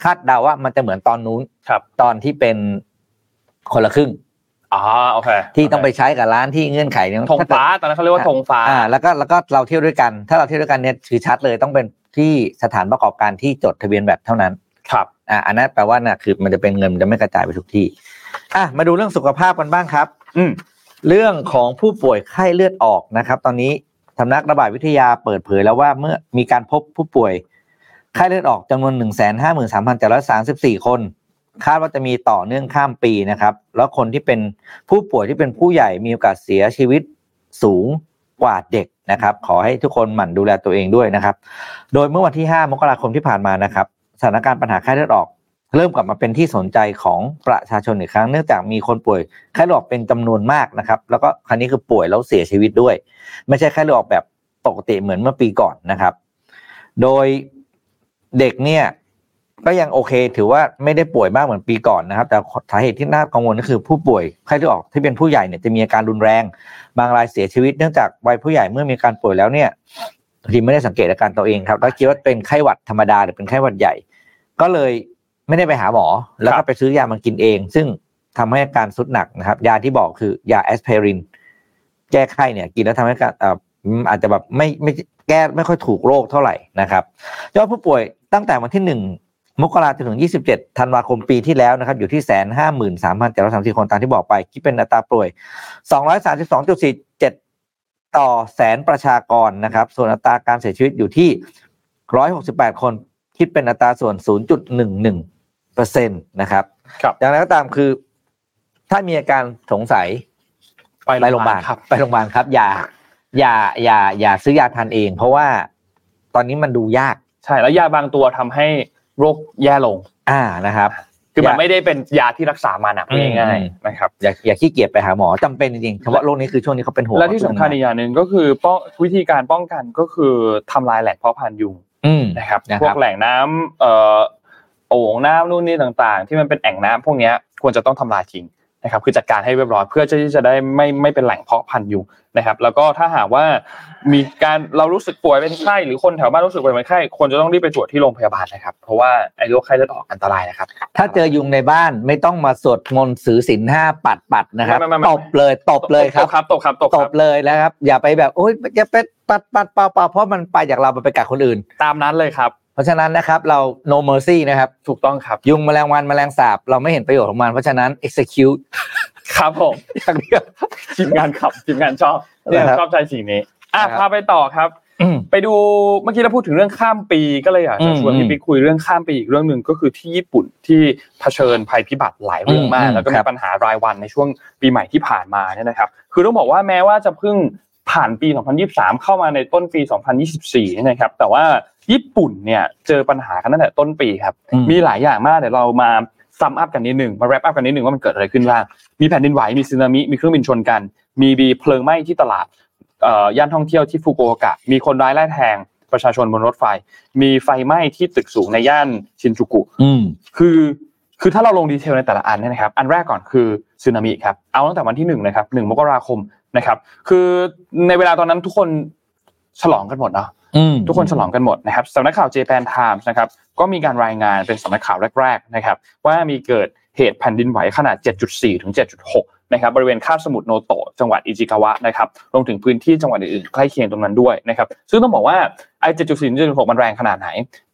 คาดเดาว่ามันจะเหมือนตอนนู้นครับตอนที่เป็นคนละครึ่ง อ๋อโอเคที่ต้องไปใช้กับร้านที่เงื่อนไขเนี่ยธงฟ้าตอนนั้นเขาเรียกว่าธงฟ้าอ่าแล้วก็แล้วก็เราเที่ยวด้วยกัน ถ้าเราเที่ยวด้วยกันเนี่ยคือชัดเลยต้องเป็นที่สถานประกอบการที่จดทะเบียนแบบเท่านั้นครับอ่าอันนั้นแปลว่าน่ะคือมันจะเป็นเงินมันจะไม่กระจายไปทุกที่อะมาดูเรื่องสุขภาพกันบ้างครับ อืมเรื่องของผู้ป่วยไข้เลือดออกนะครับ ตอนนี้สำนักระบาดวิทยาเปิดเผยแล้วว่าเมื่อมีการพบผู้ป่วยไข้เลือดออกจำนวน 1 5 3 3 3 4 คน คาดว่าจะมีต่อเนื่องข้ามปีนะครับ แล้วคนที่เป็นผู้ป่วยที่เป็นผู้ใหญ่มีโอกาสเสียชีวิตสูงกว่าเด็กนะครับ ขอให้ทุกคนหมั่นดูแลตัวเองด้วยนะครับ โดยเมื่อวันที่ 5 มกราคมที่ผ่านมานะครับ สถานการณ์ปัญหาไข้เลือดออกเริ่มกลับมาเป็นที่สนใจของประชาชนอีกครั้ง เนื่องจากมีคนป่วยไข้เลือดออกเป็นจำนวนมากนะครับ แล้วก็ครั้นี้คือป่วยแล้วเสียชีวิตด้วย ไม่ใช่ไข้เลือดออกแบบปกติเหมือนเมื่อปีก่อนนะครับ โดยเด็กเนี่ย ก็ยังโอเค ถือว่าไม่ได้ป่วยมากเหมือนปีก่อนนะครับ แต่สาเหตุที่น่ากังวลก็คือผู้ป่วยไข้เลือดออกที่เป็นผู้ใหญ่เนี่ยจะมีอาการรุนแรง บางรายเสียชีวิตเนื่องจากวัยผู้ใหญ่เมื่อมีการป่วยแล้วเนี่ยทีไม่ได้สังเกตอาการตัวเองครับแล้วคิดว่าเป็นไข้หวัดธรรมดาหรือเป็นไข้หวัดใหญ่ ก็เลยไม่ได้ไปหาหมอ แล้วก็ไปซื้อยามากินเอง ซึ่งทำให้อาการสุดหนักนะครับ ยาที่บอกคือยาแอสไพรินแก้ไข้เนี่ย กินแล้วทำให้การเอ่ออืมอาจจะแบบไม่ไม่แก้ไม่ค่อยถูกโรคเท่าไหร่นะครับยอดผู้ป่วยตั้งแต่วันที่หนึ่ง มกราคมจนถึง 27 ธันวาคมปีที่แล้วนะครับ อยู่ที่แสนห้าหมื่นสามพันเจ็ดร้อยสามสิบคนตามที่บอกไป คิดเป็นอัตราป่วย232.47ต่อแสนประชากรนะครับ ส่วนอัตราการเสียชีวิตอยู่ที่168คน คิดเป็นอัตราส่วน0.11เปอร์เซ็นต์นะครับครับอย่างไรก็ตามคือ ถ้ามีอาการสงสัยไปไปโรงพยาบาลครับ ไปโรงพยาบาลครับ อย่า อย่า อย่า อย่าซื้อยาทานเอง เพราะว่าตอนนี้มันดูยาก ใช่ แล้วยาบางตัวทำให้ โรคแย่ลง อ่านะครับ คือมันยาไม่ได้เป็นยาที่รักษามาหนักอืมง่ายอืมๆนะครับอย่าอย่าขี้เกียจไปหาหมอจำเป็นจริงๆเฉพาะโรคนี้คือช่วงนี้เขาเป็นห่วงและที่สำคัญอีกอย่างหนึ่งก็คือป้องวิธีการป้องกันก็คือทำลายแหล่งเพาะพันธุ์ยุงอืมนะครับนะครับพวกแหล่งน้ำเอ่อโอ่งน้ำนู่นนี่ต่างๆ ที่มันเป็นแอ่งน้ำพวกเนี้ยควรจะต้องทำลายทิ้ง นะครับคือจัดการให้เรียบร้อยเพื่อที่จะได้ไม่ไม่เป็นแหล่งเพาะพันธุ์ยุงนะครับ แล้วก็ถ้าหากว่ามีการเรารู้สึกป่วยเป็นไข้หรือคนแถวบ้านรู้สึกป่วยเป็นไข้ควรจะต้องรีบไปตรวจที่โรงพยาบาลนะครับ เพราะว่าไอ้โรคไข้เลือดออกอันตรายนะครับ ถ้าเจอยุงในบ้านไม่ต้องมาสวดมนต์สือศีลห้าปัดปัดนะครับไม่ไม่ไม่ตบเลยตบเลยครับตกครับตกครับตกตครับบเลยนะครับ อย่าไปแบบโอ๊ยอย่าไปปัดปัดเปล่าเปล่าเพราะมันไปจากเรามันไปกัดคนอื่น ตามนั้นเลยครับ เพราะฉะนั้นนะครับเรา no mercy นะครับ ถูกต้องครับ ยุงแมลงวันแมลงสาบ เราไม่เห็นประโยชน์ของมัน เพราะฉะนั้น execute ครับผมอย่างเดียวทีมงานขับทีมงานชอบเนี่ยนะครับชอบใจสิ่งนี้อะนะครับพาไปต่อครับอืมไปดูเมื่อกี้เราพูดถึงเรื่องข้ามปีก็เลยอยากจะชวนอืมพี่ปิ๊กคุยเรื่องข้ามปีอีกเรื่องหนึ่งก็คือที่ญี่ปุ่นที่เผชิญภัยพิบัติหลายเรื่องมาอืกมแล้วก็คมีรับปัญหารายวันในช่วงปีใหม่ที่ผ่านมาเนี่ยนะครับ คือต้องบอกว่าแม้ว่าจะเพิ่ง ผ่านปี 2023 เข้ามาในต้นปี 2024เนี่ยนะครับ แต่ว่าญี่ปุ่นเนี่ยเจอปัญหากันตั้งแต่ต้นปีครับอืมมีหลายอย่างมากเดี๋ยวเรามาซัมอัพกันนิดหนึ่งมาแรปอัพกันนิดหนึ่งว่ามันเกิดอะไรขึ้นบ้าง มีแผ่นดินไหว มีสึนามิ มีเครื่องบินชนกัน มีบีเพลิงไหม้ที่ตลาดเอ่อย่านท่องเที่ยวที่ฟุกุโอกะ มีคนร้ายไล่แทงประชาชนบนรถไฟ มีไฟไหม้ที่ตึกสูงในย่านชินจูกุอืมคือคือถ้าเราลงดีเทลในแต่ละอันเนี่ยนะครับ อันแรกก่อนคือสึนามิครับ เอาตั้งแต่วันที่หนึ่งนะครับหนึ่งมกราคม นะครับ คือในเวลาตอนนั้นทุกคนฉลองกันหมดเนาะอืมทุกคนฉลองกันหมดนะครับสำนักข่าว Japan Times นะครับก็มีการรายงานเป็นสำนักข่าวแรกๆนะครับ ว่ามีเกิด เหตุแผ่นดินไหวขนาด 7.4 ถึง 7.6 นะครับบริเวณคาบสมุทรโนโตะจังหวัดอิจิกาวะนะครับรวมถึงพื้นที่จังหวัดอื่นๆใกล้เคียงตรงนั้นด้วยนะครับซึ่งต้องบอกว่าไอ้7.4 ถึง 7.6 มันแรงขนาดไหน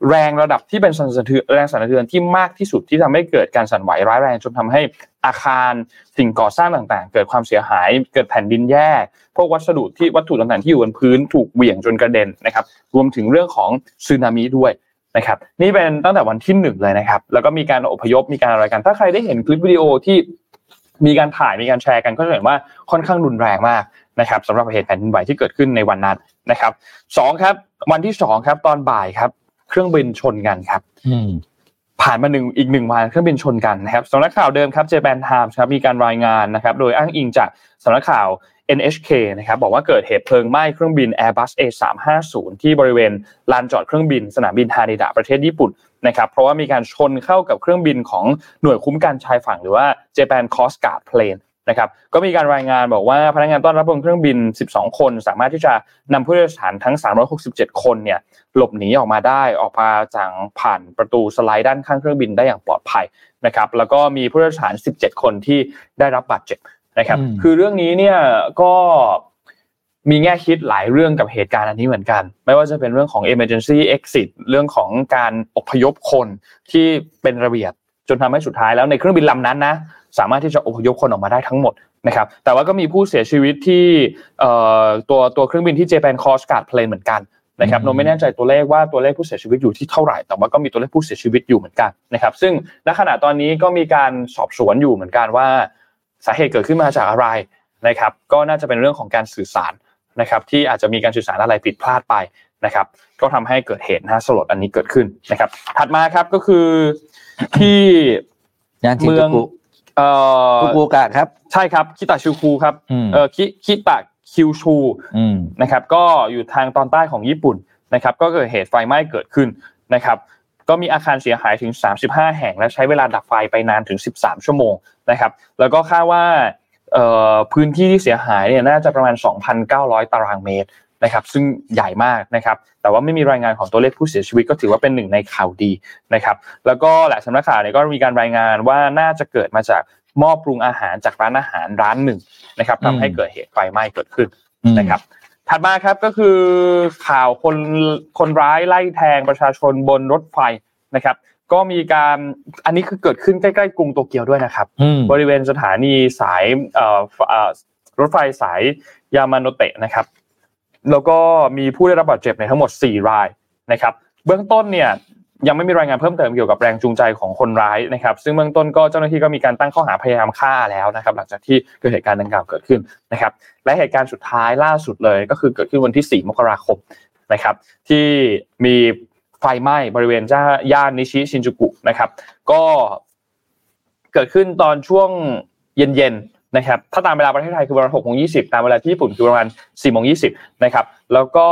แรงระดับที่เป็นสั่นสะเทือนแรงสั่นสะเทือนที่มากที่สุดที่ทำให้เกิดการสั่นไหวร้ายแรงจนทำให้อาคารสิ่งก่อสร้างต่างๆ เกิดความเสียหายเกิดแผ่นดินแยกพวกวัสดุที่วัตถุต่างๆที่อยู่บนพื้นถูกเหวี่ยงจนกระเด็นนะครับรวมถึงเรื่องของสึนามิด้วย นะครับนี่เป็นตั้งแต่วันที่หนึ่งเลยนะครับ แล้วก็มีการอพยพมีการอะไรกัน ถ้าใครได้เห็นคลิปวิดีโอที่มีการถ่ายมีการแชร์กันก็จะเห็นว่าค่อนข้างรุนแรงมากนะครับสำหรับเหตุแผ่นดินไหวที่เกิดขึ้นในวันนั้นนะครับสองครับ วันที่สองครับ ตอนบ่ายครับ เครื่องบินชนกันครับอืมภผ่านมาหนึ่งอีกหนึ่งวันเครื่องบินชนกันนะครับสำนักข่าวเดิมครับเจแปนไทม์ครับมีการรายงานนะครับ โดยอ้างอิงจากสำนักข่าว NHK นะครับบอกว่าเกิดเหตุเพลิงไหม้เครื่องบิน Airbus A350 ที่บริเวณลานจอดเครื่องบินสนามบินฮานิดะประเทศญี่ปุ่นนะครับเพราะว่ามีการชนเข้ากับเครื่องบินของหน่วยคุ้มกันชายฝั่งหรือว่า Japan Coast Guard Plane นะครับก็มีการรายงานบอกว่าพนักงานต้อนรับบนเครื่องบิน 12 คน สามารถที่จะนำผู้โดยสารทั้ง 367 คนเนี่ยหลบหนีออกมาได้ออกมาจากผ่านประตูสไลด์ด้านข้างเครื่องบินได้อย่างปลอดภัยนะครับแล้วก็มีผู้โดยสาร 17 คนที่ได้รับบาดเจ็บ นะครับ คือเรื่องนี้เนี่ยก็มีแง่คิดหลายเรื่องกับเหตุการณ์อันนี้เหมือนกัน ไม่ว่าจะเป็นเรื่องของ emergency exit เรื่องของการอพยพคนที่เป็นระเบียบจนทำให้สุดท้ายแล้วในเครื่องบินลำนั้นนะสามารถที่จะอพยพคนออกมาได้ทั้งหมดนะครับ แต่ว่าก็มีผู้เสียชีวิตที่ตัวตัวเครื่องบินที่ Japan Coast Guard Plane เหมือนกันนะครับโนไม่แน่ใจตัวเลขว่าตัวเลขผู้เสียชีวิตอยู่ที่เท่าไหร่ แต่ว่าก็มีตัวเลขผู้เสียชีวิตอยู่เหมือนกันนะครับ ซึ่งณขณะตอนนี้ก็มีการสอบสวนอยู่เหมือนกันว่า สาเหตุเกิดขึ้นมาจากอะไรนะครับ ก็น่าจะเป็นเรื่องของการสื่อสารนะครับ ที่อาจจะมีการสื่อสารอะไรผิดพลาดไปนะครับ ก็ทำให้เกิดเหตุน่าสลดอันนี้เกิดขึ้นนะครับ ถัดมาครับก็คือที่เมืองเอ่อฟุกุกะครับ ใช่ครับคิตาชิคูครับเออคิคิตะคิวชูนะครับ ก็อยู่ทางตอนใต้ของญี่ปุ่นนะครับ ก็เกิดเหตุไฟไหม้เกิดขึ้นนะครับ ก็มีอาคารเสียหายถึง 35 แห่ง และใช้เวลาดับไฟไปนานถึง 13 ชั่วโมงนะครับ แล้วก็คาดว่าพื้นที่ที่เสียหายเนี่ยน่าจะประมาณ 2,900 ตารางเมตรนะครับซึ่งใหญ่มากนะครับ แต่ว่าไม่มีรายงานของตัวเลขผู้เสียชีวิตก็ถือว่าเป็นหนึ่งในข่าวดีนะครับ แล้วก็หลายสำนักข่าวเนี่ยก็มีการรายงานว่าน่าจะเกิดมาจากหม้อปรุงอาหารจากร้านอาหารร้านหนึ่งนะครับทำให้เกิดเหตุไฟไหม้เกิดขึ้นนะครับ ถัดมาครับก็คือข่าวคนคนร้ายไล่แทงประชาชนบนรถไฟนะครับ ก็มีการอันนี้คือเกิดขึ้นใกล้ๆกรุงโตเกียวด้วยนะครับ บริเวณสถานีสายรถไฟสายยามาโนเตะนะครับ แล้วก็มีผู้ได้รับบาดเจ็บในทั้งหมด 4 รายนะครับ เบื้องต้นเนี่ยยังไม่มีรายงานเพิ่มเติมเกี่ยวกับแรงจูงใจของคนร้ายนะครับ ซึ่งเบื้องต้นก็เจ้าหน้าที่ก็มีการตั้งข้อหาพยายามฆ่าแล้วนะครับ หลังจากที่เกิดเหตุการณ์ดังกล่าวเกิดขึ้นนะครับ และเหตุการณ์สุดท้ายล่าสุดเลย ก็คือเกิดขึ้นวันที่ 4 มกราคมนะครับที่มีไฟไหม้บริเวณย่านนิชิชินจูกุนะครับ ก็เกิดขึ้นตอนช่วงเย็นๆนะครับถ้าตามเวลาประเทศไทยคือประมาณหกโมงยีตามเวลาที่ญี่ปุ่นคือประมาณสี่โมงยีนะครับแล้วก็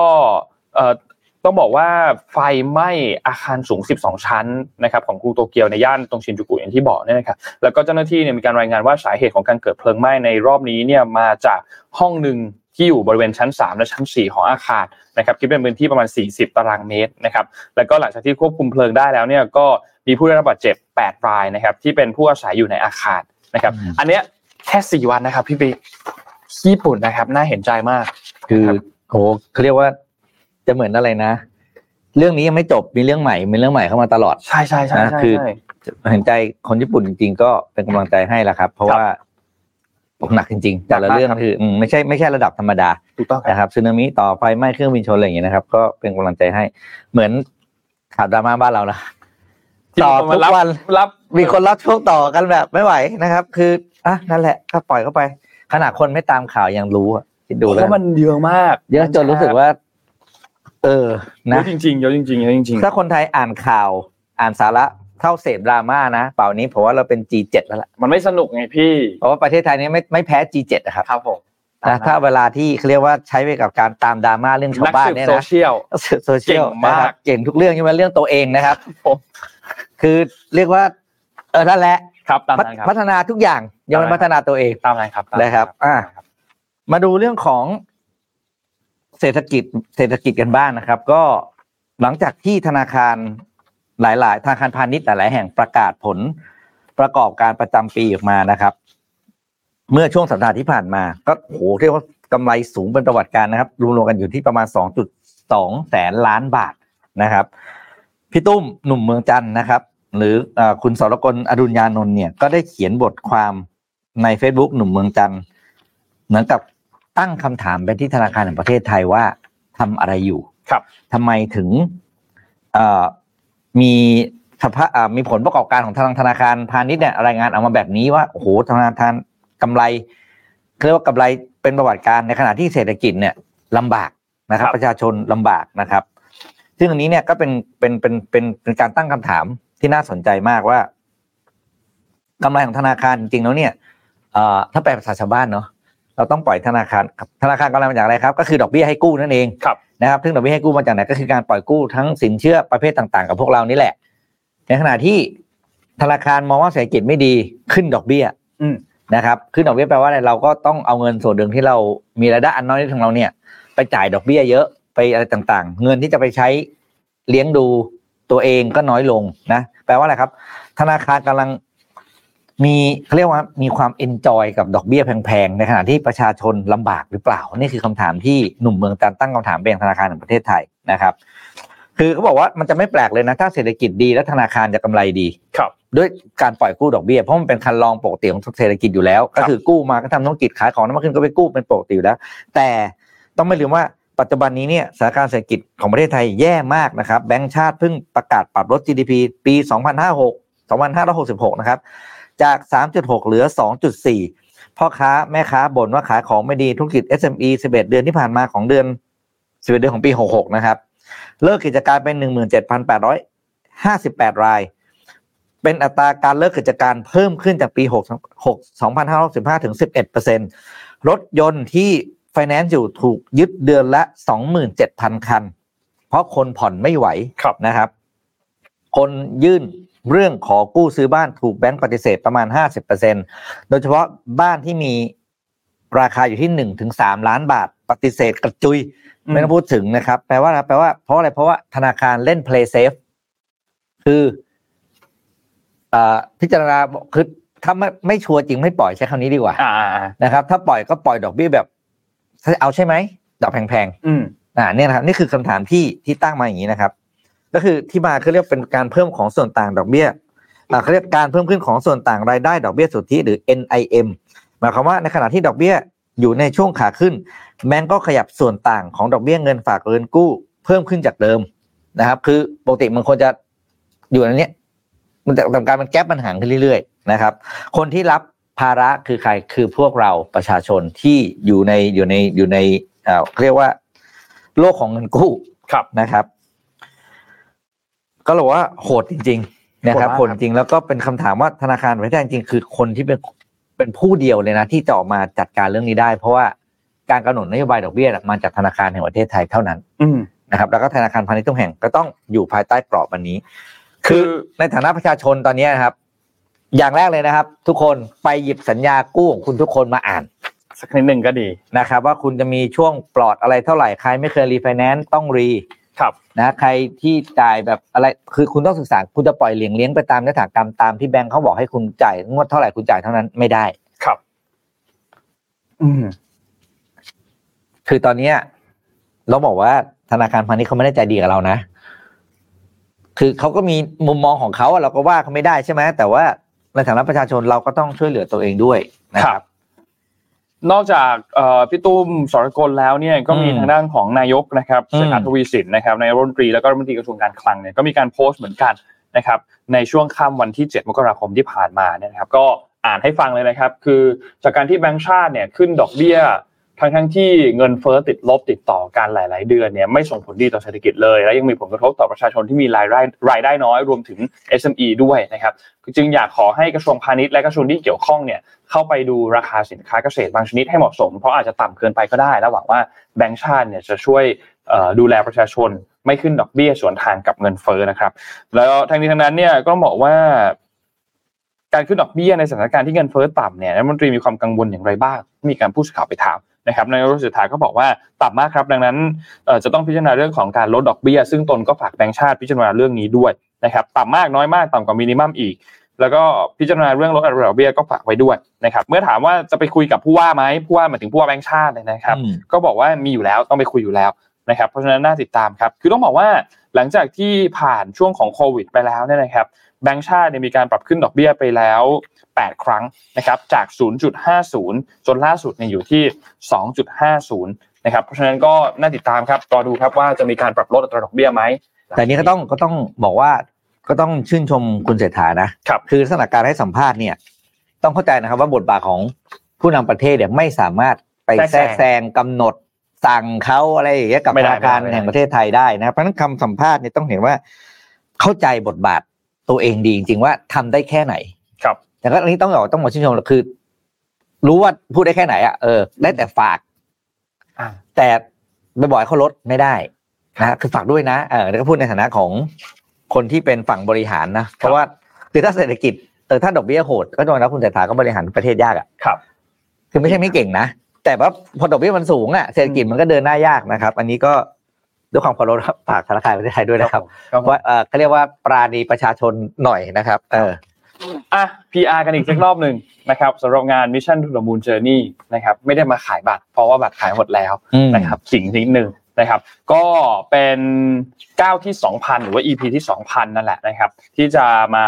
ต้องบอกว่าไฟไหม้อาคารสูง 12 ชั้นนะครับของกรุงโตเกียวในย่านตรงชินจูกุอย่างที่บอกเนี่ยนะครับแล้วก็เจ้าหน้าที่เนี่ยมีการรายงานว่าสาเหตุของการเกิดเพลิงไหม้ในรอบนี้เนี่ยมาจากห้องหนึ่งที่อยู่บริเวณชั้น 3 และชั้น 4 ของอาคารนะครับคิดเป็นพื้นที่ประมาณ 40 ตารางเมตรนะครับแล้วก็หลังจากที่ควบคุมเพลิงได้แล้วเนี่ยก็มีผู้ได้รับบาดเจ็บ 8 รายนะครับที่เป็นผู้อาศัยอยู่ในอาคารนะครับอันเนี้ยแค่ 4 วันนะครับพี่ปีญี่ปุ่นนะครับน่าเห็นใจมากคือโอ้เขาเรียกว่า จะเหมือนอะไรนะ เรื่องนี้ยังไม่จบมีเรื่องใหม่มีเรื่องใหม่เข้ามาตลอด ใช่ใช่ใช่คือเห็นใจคนญี่ปุ่นจริงๆก็เป็นกำลังใจให้ละครับ เพราะว่าหนักจริงๆแต่ละเรื่องคือไม่ใช่ไม่ใช่ระดับธรรมดาถูกต้องนะครับซึนามิต่อไฟไหม้เครื่องบินชนอะไรอย่างเงี้ยนะครับ ก็เป็นกำลังใจให้ เหมือนข่าวดราม่าบ้านเรานะต่อทุกวันรับมีคนรับช่วงต่อกันแบบไม่ไหวนะครับ คืออะนั่นแหละก็ปล่อยเข้าไป ขนาดคนไม่ตามข่าวยังรู้อะคิดดูแล้วมันเยอะมาก เยอะจนรู้สึกว่า เออนะเยอะจริงๆเยอะจริงๆเยอะจริงๆถ้าคนไทยอ่านข่าว อ่านสาระเท่าเสพดราม่านะเป่านี้ผมว่าเราเป็น G7 แล้วล่ะมันไม่สนุกไงพี่เพราะว่าประเทศไทยนี้ไม่ไม่แพ้ G7 นะครับครับผมนะถ้าเวลาที่เขาเรียกว่าใช้ไปกับการตามดราม่าเรื่องชาวบ้านเนี่ยนะโซเชียลโซเชียลมากเก่งทุกเรื่องยังเป็นเรื่องตัวเองนะครับคือเรียกว่าเออนั่นแหละครับตามนั้นครับพัฒนาทุกอย่างยังเป็นพัฒนาตัวเองตามนั้นครับนะครับ อ่ามาดูเรื่องของ เศรษฐกิจเศรษฐกิจกันบ้างนะครับ ก็หลังจากที่ธนาคารหลาย ๆ ธนาคารพาณิชย์หลาย ๆ แห่งประกาศผลประกอบการประจำปีออกมานะครับ เมื่อช่วงสัปดาห์ที่ผ่านมา ก็โหเรียกว่ากำไรสูงเป็นประวัติการนะครับ รวมๆกันอยู่ที่ประมาณ 2.2 แสนล้านบาทนะครับพี่ตุ้มหนุ่มเมืองจันนะครับ หรือคุณสรกลอดุญญานนท์เนี่ยก็ได้เขียนบทความใน Facebook หนุ่มเมืองจันเหมือนกับ ตั้งคำถามไปที่ธนาคารแห่งประเทศไทยว่าทำอะไรอยู่ครับทำไมถึงมีสภาพมีผลประกอบการของทางธนาคารพาณิชย์เนี่ยรายงานออกมาแบบนี้ว่าโอ้โหธนาคารกำไรเรียกว่ากำไรเป็นประวัติการในขณะที่เศรษฐกิจเนี่ยลำบากนะครับ ประชาชนลำบากนะครับ ซึ่งอันนี้เนี่ยก็เป็นเป็นเป็นเป็นเป็นการตั้งคำถามที่น่าสนใจมากว่ากำไรของธนาคารจริงๆแล้วเนี่ยเอ่อถ้าแปลภาษาชาวบ้านเนาะ เราต้องปล่อยธนาคารธนาคารกำไรมาจากอะไรครับ ก็คือดอกเบี้ยให้กู้นั่นเองครับนะครับซึ่งดอกเบี้ยให้กู้มาจากไหนก็คือการปล่อยกู้ทั้งสินเชื่อประเภทต่างๆ กับพวกเรานี่แหละ ในขณะที่ธนาคารมองว่าเศรษฐกิจไม่ดีขึ้นดอกเบี้ยอืมนะครับขึ้นดอกเบี้ยแปลว่าอะไรเราก็ต้องเอาเงินส่วนหนึ่งที่เรามีรายได้อันน้อยนิดของเราเนี่ย ไปจ่ายดอกเบี้ยเยอะไปอะไรต่างๆ เงินที่จะไปใช้เลี้ยงดูตัวเองก็น้อยลงนะแปลว่าอะไรครับ ธนาคารกำลัง มีเขาเรียกว่ามีความเอนจอยกับดอกเบี้ยแพงๆ ในขณะที่ประชาชนลำบากหรือเปล่า นี่คือคำถามที่หนุ่มเมืองการตั้งคำถามไปยังธนาคารแห่งประเทศไทยนะครับ คือเขาบอกว่ามันจะไม่แปลกเลยนะ ถ้าเศรษฐกิจดีแล้วธนาคารจะกำไรดีครับ ด้วยการปล่อยกู้ดอกเบี้ยเพราะมันเป็นคันลองปกติของเศรษฐกิจอยู่แล้ว ก็คือกู้มาก็ทำธุรกิจขายของน้ำมันขึ้นก็ไปกู้เป็นปกติอยู่แล้ว แต่ต้องไม่ลืมว่าปัจจุบันนี้เนี่ยสถานการณ์เศรษฐกิจของประเทศไทยแย่มากนะครับแบงก์ชาติเพิ่งประกาศปรับลด GDP ปี2056 2566 นะครับ จาก 3.6 เหลือ 2.4 พ่อค้าแม่ค้าบ่นว่าขายของไม่ดีธุรกิจ SME 11 เดือนที่ผ่านมาของเดือน11เดือนของปี 66 นะครับ เลิกกิจการเป็น 17,858 ราย เป็นอัตราการเลิกกิจการเพิ่มขึ้นจากปี6 6 2565ถึง 11%รถยนต์ที่ไฟแนนซ์อยู่ถูกยึดเดือนละ 27,000 คัน เพราะคนผ่อนไม่ไหวครับนะครับ คนยื่น เรื่องขอกู้ซื้อบ้านถูกแบงก์ปฏิเสธประมาณ 50%โดยเฉพาะบ้านที่มีราคาอยู่ที่1ถึง3ล้านบาท ปฏิเสธกระจุย ไม่ต้องพูดถึงนะครับ แปลว่าอะไรแปลว่าเพราะอะไรเพราะว่าธนาคารเล่น play safe คืออ่าพิจารณาคือถ้าไม่ไม่ชัวร์จริงไม่ปล่อยใช้คำนี้ดีกว่าอ่าอ่าอ่านะครับ ถ้าปล่อยก็ปล่อยดอกเบี้ยแบบเอาใช่ไหมดอกแพงอืมๆอ่าเนี่ยนะครับ นี่คือคำถามที่ที่ตั้งมาอย่างนี้นะครับ ก็คือที่มาคือเรียกเป็นการเพิ่มของส่วนต่างดอกเบี้ยอ่าเขาเรียกการเพิ่มขึ้นของส่วนต่างรายได้ดอกเบี้ยสุทธิหรือ NIM หมายความว่าในขณะที่ดอกเบี้ยอยู่ในช่วงขาขึ้น แบงก์ก็ขยับส่วนต่างของดอกเบี้ยเงินฝากเงินกู้ เพิ่มขึ้นจากเดิมนะครับ คือปกติมันควรจะอยู่ในเนี้ยมันแต่การมันแก๊ปมันห่างขึ้นเรื่อยๆนะครับ คนที่รับภาระคือใครคือพวกเราประชาชนที่อยู่ในอยู่ในอยู่ในเอ่อเรียกว่า โลกของเงินกู้ครับนะครับ ก็เลยว่าโหดจริง ๆ นะครับโหโหดดมากจริงๆแล้วก็เป็นคำถามว่าธนาคารประเทศไทยจริงๆคือคนที่เป็นเป็นผู้เดียวเลยนะ ที่จะออกมาจัดการเรื่องนี้ได้ เพราะว่าการกำหนดนโยบายดอกเบี้ยน่ะมาจากธนาคารแห่งประเทศไทยเท่านั้นอืมนะครับ แล้วก็ธนาคารพาณิชย์ทุกแห่งก็ต้องอยู่ภายใต้กรอบอันนี้ คือในฐานะประชาชนตอนนี้นะครับ อย่างแรกเลยนะครับ ทุกคนไปหยิบสัญญากู้ของคุณทุกคนมาอ่านสักนิดหนึ่งก็ดีนะครับ ว่าคุณจะมีช่วงปลอดอะไรเท่าไหร่ใครไม่เคยรีไฟแนนซ์ต้อง re ครับนะใครที่จ่ายแบบอะไรคือคุณต้องศึกษาคุณจะปล่อยเหลียงเลี้ยงไปตามยถากรรมตามที่แบงค์เขาบอกให้คุณจ่ายงวดเท่าไหร่คุณจ่ายเท่านั้นไม่ได้ครับ อืมคือตอนเนี้ยเราบอกว่าธนาคารพาณิชย์เขาไม่ได้ใจดีกับเรานะ คือเขาก็มีมุมมองของเขาอะเราก็ว่าเขาไม่ได้ใช่ไหมแต่ว่าในฐานะประชาชนเราก็ต้องช่วยเหลือตัวเองด้วยนะคครัรับบ นอกจากเอ่อพี่ตุ้มสรกลแล้วเนี่ยก็มีอืมทางด้านของนายกนะครับอืมเศรษฐาทวีสินนะครับนายกรัฐมนตรีแล้วก็รัฐมนตรีกระทรวงการคลังเนี่ยก็มีการโพสต์เหมือนกันนะครับในช่วงค่ำวันที่ 7 มกราคมที่ผ่านมาเนี่ยนะครับก็อ่านให้ฟังเลยนะครับ คือจากการที่แบงก์ชาติเนี่ยขึ้นดอกเบี้ย ทั้งทั้งที่เงินเฟ้อติดลบติดต่อกันหลาย ๆ เดือนเนี่ยไม่ส่งผลดีต่อเศรษฐกิจเลย และยังมีผลกระทบต่อประชาชนที่มีรายได้รายได้น้อยรวมถึง SME ด้วยนะครับจึงอยากขอให้กระทรวงพาณิชย์และกระทรวงที่เกี่ยวข้องเนี่ยเข้าไปดูราคาสินค้าเกษตรบางชนิดให้เหมาะสม เพราะอาจจะต่ำเกินไปก็ได้และหวังว่าแบงก์ชาติเนี่ยจะช่วยดูแลประชาชนไม่ขึ้นดอกเบี้ยสวนทางกับเงินเฟ้อนะครับ แล้วทั้งนี้ทั้งนั้นเนี่ยก็บอกว่าการขึ้นดอกเบี้ยในสถานการณ์ที่เงินเฟ้อต่ำเนี่ยรัฐมนตรีมีความกังวลอย่างไรบ้าง มีการพูดข่าวไปถาม นะครับนายกรัฐมนตรีสุดท้ายก็บอกว่าต่ำมากครับ ดังนั้นเอ่อจะต้องพิจารณาเรื่องของการลดดอกเบี้ย ซึ่งตนก็ฝากแบงก์ชาติพิจารณาเรื่องนี้ด้วยนะครับต่ำมากน้อยมากต่ำกว่ามินิมัมอีก แล้วก็พิจารณาเรื่องลดอัตราดอกเบี้ยก็ฝากไว้ด้วยนะครับเมื่อถามว่าจะไปคุยกับผู้ว่าไหมผู้ว่าหมายถึงผู้ว่าแบงก์ชาติเลยนะครับอืมก็บอกว่ามีอยู่แล้วต้องไปคุยอยู่แล้วนะครับเพราะฉะนั้นน่าติดตามครับคือต้องบอกว่าหลังจากที่ผ่านช่วงของโควิดไปแล้วเนี่ยนะครับแบงก์ชาติเนี่ยมีการปรับขึ้นดอกเบี้ยไปแล้ว 8 ครั้งนะครับจาก 0.50 จนล่าสุดเนี่ยอยู่ที่ 2.50 นะครับเพราะฉะนั้นก็น่าติดตามครับรอดูครับว่าจะมีการปรับลดอัตราดอกเบี้ยไหมแต่นี้ก็ต้องก็ต้องบอกว่าก็ต้องชื่นชมคุณเศรษฐานะครับคือสถานการณ์ให้สัมภาษณ์เนี่ยต้องเข้าใจนะครับว่าบทบาทของผู้นำประเทศเนี่ยไม่สามารถไปแทรกแซงกำหนดสั่งเขาอะไรอย่างเงี้ยกับไม่ธได้นาคารไม่ได้แห่งประเทศไทยได้นะครับเพราะฉะนั้นคำสัมภาษณ์เนี่ยต้องเห็นว่าเข้าใจบทบาทตัวเองดีจริงๆว่าทำได้แค่ไหนครับ แต่ก็อันนี้ต้องบอกต้องบอกชื่นชมคือ รู้ว่าพูดได้แค่ไหนอะเออได้แต่ฝากอ่าแต่ไปบอกให้เขาลดไม่ได้นะคือฝากด้วยนะเออแล้วก็พูดในฐานะของคนที่เป็นฝั่งบริหารนะเพราะว่าคือถ้าเศรษฐกิจเออถ้าดอกเบี้ยโหดก็ต้องรับคุณเศรษฐาก็บริหารประเทศยากอะครับ คือไม่ใช่ไม่เก่งนะแต่ว่าพอดอกเบี้ยมันสูงอะเศรษฐกิจมันก็เดินหน้ายากนะครับ อันนี้ก็ด้วยความเคารพครับฝากธนาคารประเทศไทยด้วยนะครับครับผมว่าเออเขาเรียกว่าปราณีประชาชนหน่อยนะครับ เออ อะ PR กันอีกสักรอบหนึ่งนะครับสำหรับงาน Mission to the Moon Journey นะครับไม่ได้มาขายบัตร เพราะว่าบัตรขายหมดแล้วอืมนะครับขิงนิดหนึ่งนะครับ ก็เป็นก้าวที่ 2,000 หรือว่า EP ที่ 2,000 นั่นแหละนะครับ ที่จะมา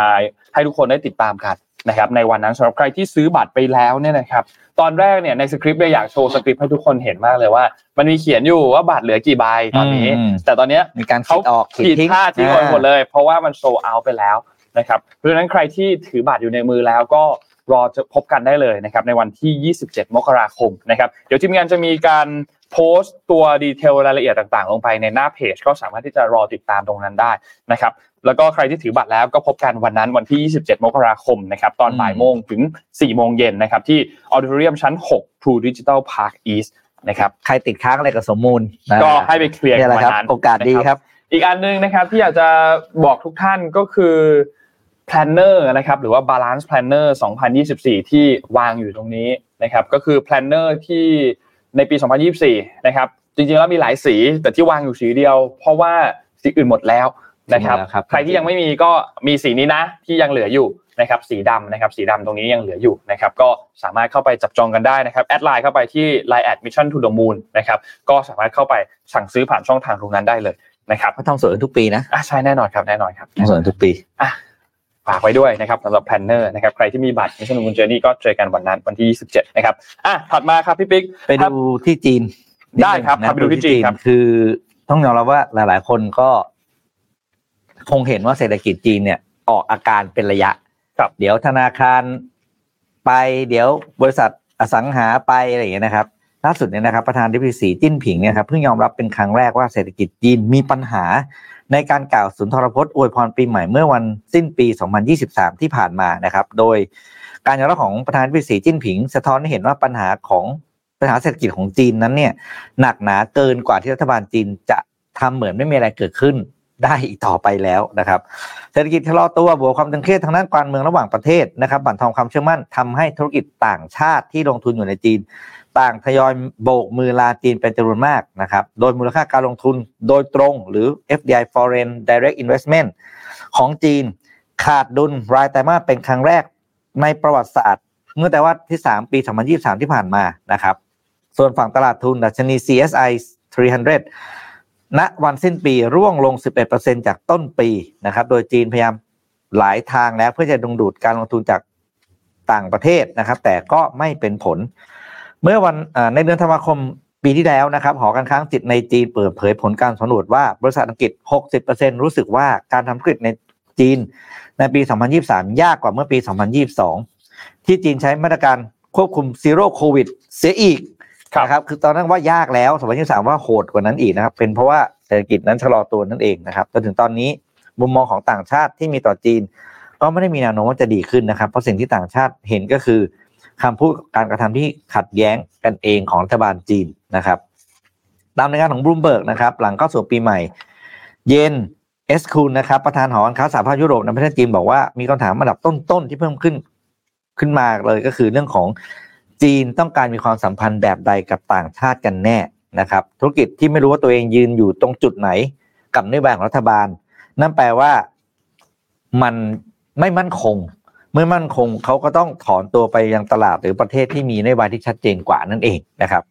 ให้ทุกคนได้ติดตามกันนะครับในวันนั้นสำหรับใครที่ซื้อบัตรไปแล้วเนี่ยนะครับตอนแรกเนี่ยในสคริปต์เนี่ยอยากโชว์สคริปต์ให้ทุกคนเห็นมากเลยว่า มันมีเขียนอยู่ว่าบัตรเหลือกี่ใบตอนนี้อืมแต่ตอนเนี้ยมีการขีเขาดออกขีดผิดทิ้งพลาดทิ้งไว้อ่าหมดเลย เพราะว่ามันโซเอาไปแล้ว นะครับเพราะฉะนั้นใครที่ถือบัตรอยู่ในมือแล้วก็รอจะพบกันได้เลยนะครับในวันที่ 27 มกราคมนะครับเดี๋ยวทีมงานจะมีการโพสต์ตัวดีเทลรายละเอียดต่างๆ ลงไปในหน้าเพจ ก็สามารถที่จะรอติดตามตรงนั้นได้นะครับแล้วก็ใครที่ถือบัตรแล้วก็พบกันวันนั้นวันที่ 27 มกราคมนะครับตอนบ่ายโมงถึง 4 โมงเย็นนะครับที่ออดิทอเรียมชั้น 6 True Digital Park East นะครับใครติดค้างอะไรกับสมมูลนะก็ให้ไปเคลียร์นี่กันแหละวัครับนนั้นโอกาสดีนะครับ อีกอันหนึงนะครับที่อยากจะบอกทุกท่านก็คือ planner นะครับหรือว่า balance planner 2024 ที่วางอยู่ตรงนี้นะครับก็คือ planner ที่ในปี 2024 นะครับจริงๆแล้วมีหลายสีแต่ที่วางอยู่สีเดียว เพราะว่าสีอื่นหมดแล้วนะครับหมดแล้วครับใครที่ยังไม่มีก็มีสีนี้นะที่ยังเหลืออยู่นะครับสีดำนะครับสีดำตรงนี้ยังเหลืออยู่นะครับก็สามารถเข้าไปจับจองกันได้นะครับแอดไลน์เข้าไปที่ line at mission to the moon นะครับก็สามารถเข้าไปสั่งซื้อผ่านช่องทางตรงนั้นได้เลยนะครับเขาทำสวยกันทุกปีนะอะใช่แน่นอนครับแน่นอนครับทำสวยกันทุกปีอะ ฝากไว้ด้วยนะครับสำหรับ planner นะครับใครที่มีบัตร Mission Mooner นี่ก็เจอกันวันนั้นวันที่ 27 นะครับอะถัดมาครับพี่ปิ๊กไปดูที่จีน ได้ครับนินึงพาไปดูที่จีนครับคือต้องยอมรับว่าหลาย ๆ คนก็คงเห็นว่าเศรษฐกิจจีนเนี่ยออกอาการเป็นระยะครับเดี๋ยวธนาคารไปเดี๋ยวบริษัทอสังหาไปอะไรอย่างเงี้ยนะครับล่าสุดเนี่ยนะครับประธานาธิบดีสีจิ้นผิงเนี่ยครับเพิ่งยอมรับเป็นครั้งแรกว่าเศรษฐกิจจีนมีปัญหา ในการกล่าวสุนทรพจน์อวยพรปีใหม่เมื่อวันสิ้นปี 2023 ที่ผ่านมานะครับ โดยการยอมรับของประธานาธิบดีสีจิ้นผิง สะท้อนให้เห็นว่าปัญหาของปัญหาเศรษฐกิจของจีนนั้นเนี่ยหนักหนาเกินกว่าที่รัฐบาลจีนจะทำเหมือนไม่มีอะไรเกิดขึ้นได้อีกต่อไปแล้วนะครับ เศรษฐกิจชะลอตัวบวกความตึงเครียดทางด้านการเมืองระหว่างประเทศนะครับ บั่นทอนความเชื่อมั่นทำให้ธุรกิจต่างชาติที่ลงทุนอยู่ในจีน ต่างทยอยโบกมือลาจีนเป็นจำนวนมากนะครับ โดยมูลค่าการลงทุนโดยตรงหรือ FDI Foreign Direct Investment ของจีนขาดดุลรายไตรมาสเป็นครั้งแรกในประวัติศาสตร์เมื่อแต่ว่าที่ 3 ปี 2023 ที่ผ่านมานะครับ ส่วนฝั่งตลาดทุนดัชนี CSI 300 ณ วันสิ้นปีร่วงลง 11%จากต้นปีนะครับ โดยจีนพยายามหลายทางแล้วเพื่อจะดึงดูดการลงทุนจากต่างประเทศนะครับ แต่ก็ไม่เป็นผล เมื่อวันอ่าในเดือนธันวาคมปีที่แล้วนะครับหอการค้าอังกฤษในจีนเปิดเผยผลการสำรวจว่าบริษัทอังกฤษ 60%รู้สึกว่าการทำธุรกิจในจีนในปี 2023 ยากกว่าเมื่อปี 2022 ที่จีนใช้มาตรการควบคุมซีโร่โควิดเสียอีกครับนะครับคือตอนนั้นว่ายากแล้ว 2023 ว่าโหดกว่านั้นอีกนะครับเป็นเพราะว่าเศรษฐกิจนั้นชะลอตัวนั่นเองนะครับจนถึงตอนนี้มุมมองของต่างชาติที่มีต่อจีน ก็ไม่ได้มีแนวโน้มว่าจะดีขึ้นนะครับ เพราะสิ่งที่ต่างชาติเห็นก็คือ คำพูดการกระทำที่ขัดแย้งกันเองของรัฐบาลจีนนะครับ ตามรายงานของบลูมเบิร์กนะครับ หลังเข้าสู่ปีใหม่ Jens Eskelund นะครับประธานหอการค้าสหภาพยุโรปในประเทศจีนบอกว่ามีคำถามระดับต้นๆที่เพิ่มขึ้นขึ้นมาเลยก็คือเรื่องของจีนต้องการมีความสัมพันธ์แบบใดกับต่างชาติกันแน่นะครับ ธุรกิจที่ไม่รู้ว่าตัวเองยืนอยู่ตรงจุดไหน กับนโยบายของรัฐบาล นั่นแปลว่ามันไม่มั่นคง เมื่อมั่นคงเขาก็ต้องถอนตัวไปยังตลาดหรือประเทศที่มีนโยบายที่ชัดเจนกว่านั่นเองนะครับ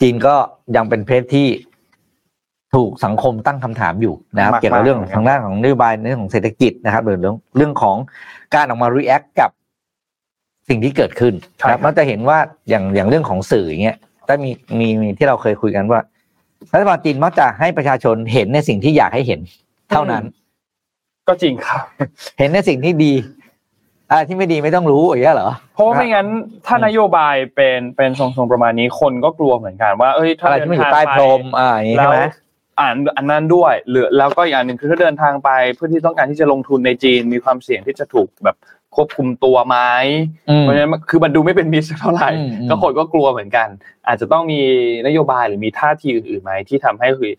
จีนก็ยังเป็นประเทศที่ถูกสังคมตั้งคำถามอยู่นะครับมากๆเกี่ยวกับเรื่องทางด้านของนโยบายในเรื่องของเศรษฐกิจนะครับหรือเรื่องเรื่องของการออกมา react กับสิ่งที่เกิดขึ้นใช่นะครับครับเราจะเห็นว่าอย่างอย่างเรื่องของสื่ออย่างเงี้ยถ้ามีมีมีที่เราเคยคุยกันว่ารัฐบาลจีนมักจะให้ประชาชนเห็นในสิ่งที่อยากให้เห็น เท่านั้น ก็จริงครับ เห็นในสิ่งที่ดีอะไรที่ไม่ดีไม่ต้องรู้อย่างเงี้ยเหรอเพราะว่าไม่งั้นถ้านโยบายเป็นเป็นทรงๆประมาณนี้คนก็กลัวเหมือนกันว่าเอ้ยถ้าอะไรที่ไม่อยู่ใต้พรมอ่าอย่างงี้ใช่ไหมแล้วอ่านอันนั้นด้วยหรือแล้วก็อีกอันหนึ่งคือถ้าเดินทางไปเพื่อที่ต้องการที่จะลงทุนในจีนมีความเสี่ยงที่จะถูกแบบควบคุมตัวไหมอืมเพราะฉะนั้นคือมันดูไม่เป็นมิตรสักเท่าไหร่อืมอืมก็คนก็กลัวเหมือนกัน อาจจะต้องมีนโยบายหรือมีท่าทีอื่นๆไหมที่ทำให้คือเอ่อ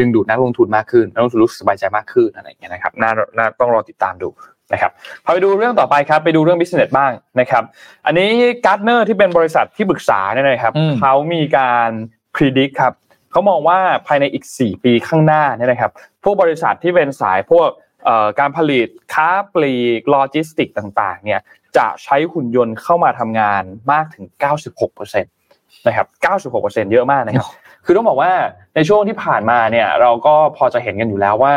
ดึงดูดนักลงทุนมากขึ้นนักลงทุนรู้สึกสบายใจมากขึ้นอะไรอย่างเงี้ยนะครับน่าน่าต้องรอติดตามดูนะครับพอไปดูเรื่องต่อไปครับไปดูเรื่อง business บ้างนะครับ อันนี้ Gartner ที่เป็นบริษัทที่ปรึกษาเนี่ยนะครับอืมเขามีการ predict ครับเขามองว่าภายในอีก 4 ปีข้างหน้าเนี่ยนะครับ พวกบริษัทที่เป็นสายพวกเอ่อการผลิตค้าปลีกโลจิสติกต่าง ๆ เนี่ยจะใช้หุ่นยนต์เข้ามาทำงานมากถึง 96%นะครับ 96%เยอะมากนะครับ คือต้องบอกว่าในช่วงที่ผ่านมาเนี่ยเราก็พอจะเห็นกันอยู่แล้วว่า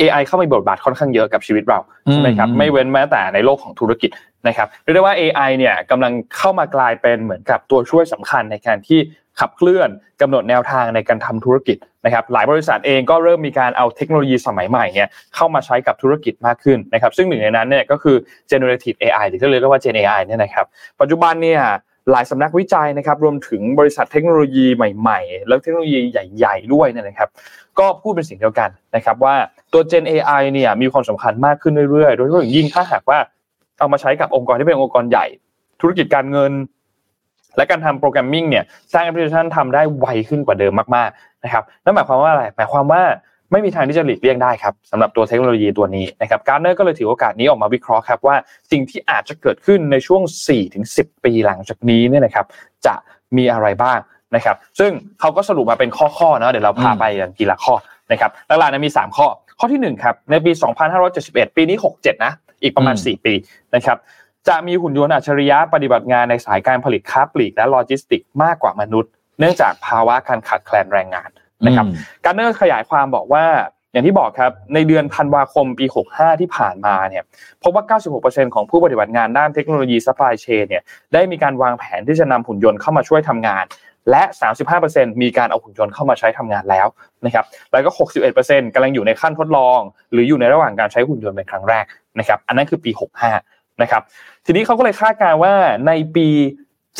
AI เข้ามามีบทบาทค่อนข้างเยอะกับชีวิตเราใช่ไหมครับอืมไม่เว้นแม้แต่ในโลกของธุรกิจนะครับเรียกได้ว่า AI เนี่ยกำลังเข้ามากลายเป็นเหมือนกับตัวช่วยสำคัญในการที่ขับเคลื่อนกำหนดแนวทางในการทำธุรกิจนะครับหลายบริษัทเองก็เริ่มมีการเอาเทคโนโลยีสมัยใหม่เนี่ยเข้ามาใช้กับธุรกิจมากขึ้นนะครับซึ่งหนึ่งในนั้นเนี่ยก็คือ generative AI หรือที่เรียกว่า Gen AI เนี่ยนะครับปัจจุบันเนี่ย หลายสำนักวิจัยนะครับรวมถึงบริษัทเทคโนโลยีใหม่ๆ แล้วเทคโนโลยีใหญ่ ๆ ด้วยนะครับก็พูดเป็นสิ่งเดียวกันนะครับว่าตัว Gen AI เนี่ยมีความสำคัญมากขึ้นเรื่อยๆ โดยเฉพาะอย่างยิ่งถ้าหากว่าเอามาใช้กับองค์กรที่เป็นองค์กรใหญ่ ธุรกิจการเงิน และการทำ programming เนี่ยสร้างแอปพลิเคชันทำได้ไวขึ้นกว่าเดิมมากๆนะครับนั่นหมายความว่าอะไรหมายความว่า ไม่มีทางที่จะหลีกเลี่ยงได้ครับสำหรับตัวเทคโนโลยีตัวนี้นะครับการเนอร์ก็เลยถือโอกาสนี้ออกมาวิเคราะห์ครับว่าสิ่งที่อาจจะเกิดขึ้นในช่วง 4-10 ปีหลังจากนี้เนี่ยนะครับจะมีอะไรบ้างนะครับซึ่งเขาก็สรุปมาเป็นข้อๆเนาะเดี๋ยวเราพาไปอย่างทีละข้อนะครับหลักๆเนี่ยมี 3 ข้อ ข้อที่1ครับในปี 2571 ปีนี้ 67 นะ อีกประมาณอืม4ปีนะครับจะมีหุ่นยนต์อัจฉริยะปฏิบัติงานในสายการผลิตค้าปลีกและโลจิสติกส์มากกว่ามนุษย์ เนื่องจากภาวะการขาดแคลนแรงงาน นะครับอืมการเนอร์ขยายความบอกว่าอย่างที่บอกครับในเดือนธันวาคมปี 65 ที่ผ่านมาเนี่ยพบว่า 96%ของผู้ปฏิบัติงานด้านเทคโนโลยี supply chain เนี่ยได้มีการวางแผนที่จะนำหุ่นยนต์เข้ามาช่วยทำงาน และ 35%มีการเอาหุ่นยนต์เข้ามาใช้ทำงานแล้วนะครับแล้วก็ 61%กำลังอยู่ในขั้นทดลอง หรืออยู่ในระหว่างการใช้หุ่นยนต์เป็นครั้งแรกนะครับอันนั้นคือปี 65 นะครับทีนี้เขาก็เลยคาดการณ์ว่าในปี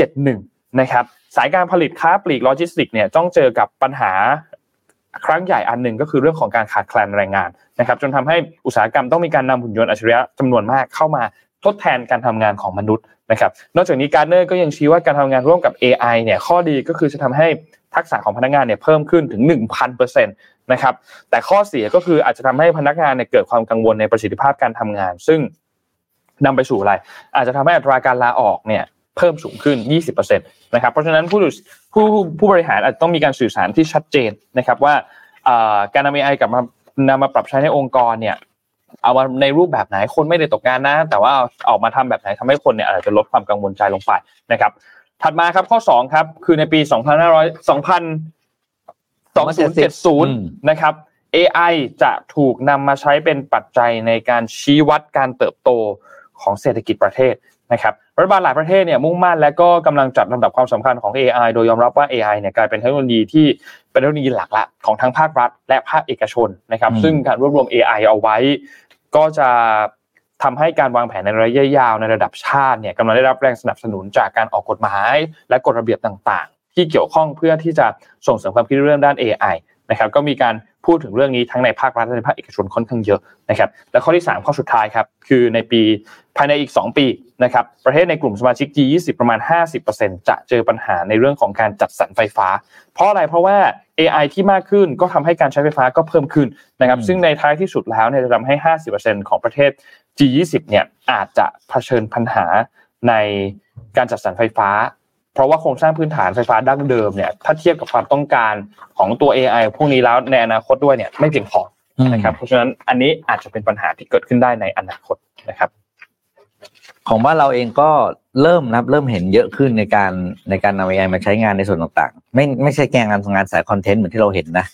71 นะครับสายการผลิตค้าปลีกโลจิสติกส์เนี่ยต้องเจอกับปัญหา ครั้งใหญ่อันหนึ่งก็คือเรื่องของการขาดแคลนแรงงานนะครับ จนทำให้อุตสาหกรรมต้องมีการนำหุ่นยนต์อัจฉริยะจำนวนมากเข้ามาทดแทนการทำงานของมนุษย์นะครับ นอกจากนี้ Gartner ก็ยังชี้ว่าการทำงานร่วมกับ AI เนี่ยข้อดีก็คือจะทำให้ทักษะของพนักงานเนี่ยเพิ่มขึ้นถึง 1,000%นะครับ แต่ข้อเสียก็คืออาจจะทำให้พนักงานเนี่ยเกิดความกังวลในประสิทธิภาพการทำงาน ซึ่งนำไปสู่อะไร อาจจะทำให้อัตราการลาออกเนี่ย เพิ่มสูงขึ้น 20%นะครับ เพราะฉะนั้นผู้ผู้ผู้บริหารอาจจะต้องมีการสื่อสารที่ชัดเจนนะครับว่าการนำ AI กลับมานำมาปรับใช้ในองค์กรเนี่ยเอามาในรูปแบบไหนคนไม่ได้ตกงานนะ แต่ว่าเอาอกมาทำแบบไหนทำให้คนเนี่ยอาจจะลดความกังวลใจลงไปนะครับ ถัดมาครับข้อ2ครับคือในปี 2500 2070 นะครับ AI จะถูกนำมาใช้เป็นปัจจัยในการชี้วัดการเติบโตของเศรษฐกิจประเทศ นะครับรัฐบาลหลายประเทศเนี่ยมุ่งมั่นและก็กำลังจัดลำดับความสำคัญของ AI โดยยอมรับว่า AI เนี่ยกลายเป็นเทคโนโลยีที่เป็นเทคโนโลยีหลักละของทั้งภาครัฐ และภาคเอกชนนะครับอืมซึ่งการรวบรวม AI เอาไว้ ก็จะทำให้การวางแผนในระยะยาวในระดับชาติเนี่ยกำลังได้รับแรงสนับสนุนจากการออกกฎหมาย และกฎระเบียบต่าง ๆ ที่เกี่ยวข้องเพื่อที่จะส่งเสริมความคิดเรื่องด้าน AI นะครับก็มีการพูดถึงเรื่องนี้ทั้งในภาครัฐและในภาคเอกชนค่อนข้างเยอะนะครับและข้อที่ 3 ข้อสุดท้ายครับคือในปี ภายในอีก 2 ปีนะครับประเทศในกลุ่มสมาชิก G20 ประมาณ 50%จะเจอปัญหาในเรื่องของการจัดสรรไฟฟ้า เพราะอะไรเพราะว่า AI ที่มากขึ้นก็ทำให้การใช้ไฟฟ้าก็เพิ่มขึ้นนะครับซึ่งในท้ายที่สุดแล้วเนี่ยจะทำให้ 50%ของประเทศ G20 เนี่ยอาจจะเผชิญปัญหาในการจัดสรรไฟฟ้า เพราะว่าโครงสร้างพื้นฐานไฟฟ้าดั้งเดิมเนี่ยถ้าเทียบกับความต้องการของตัว AI พวกนี้แล้วในอนาคตด้วยเนี่ยไม่เพียงพอนะครับเพราะฉะนั้นอันนี้อาจจะเป็นปัญหาที่เกิดขึ้นได้ในอนาคตนะครับ ของบ้านเราเองก็เริ่มนะครับเริ่มเห็นเยอะขึ้นในการในการนำ AI มาใช้งานในส่วนต่างๆ ไม่ไม่ใช่แกงงานงานสายคอนเทนต์เหมือนที่เราเห็นนะ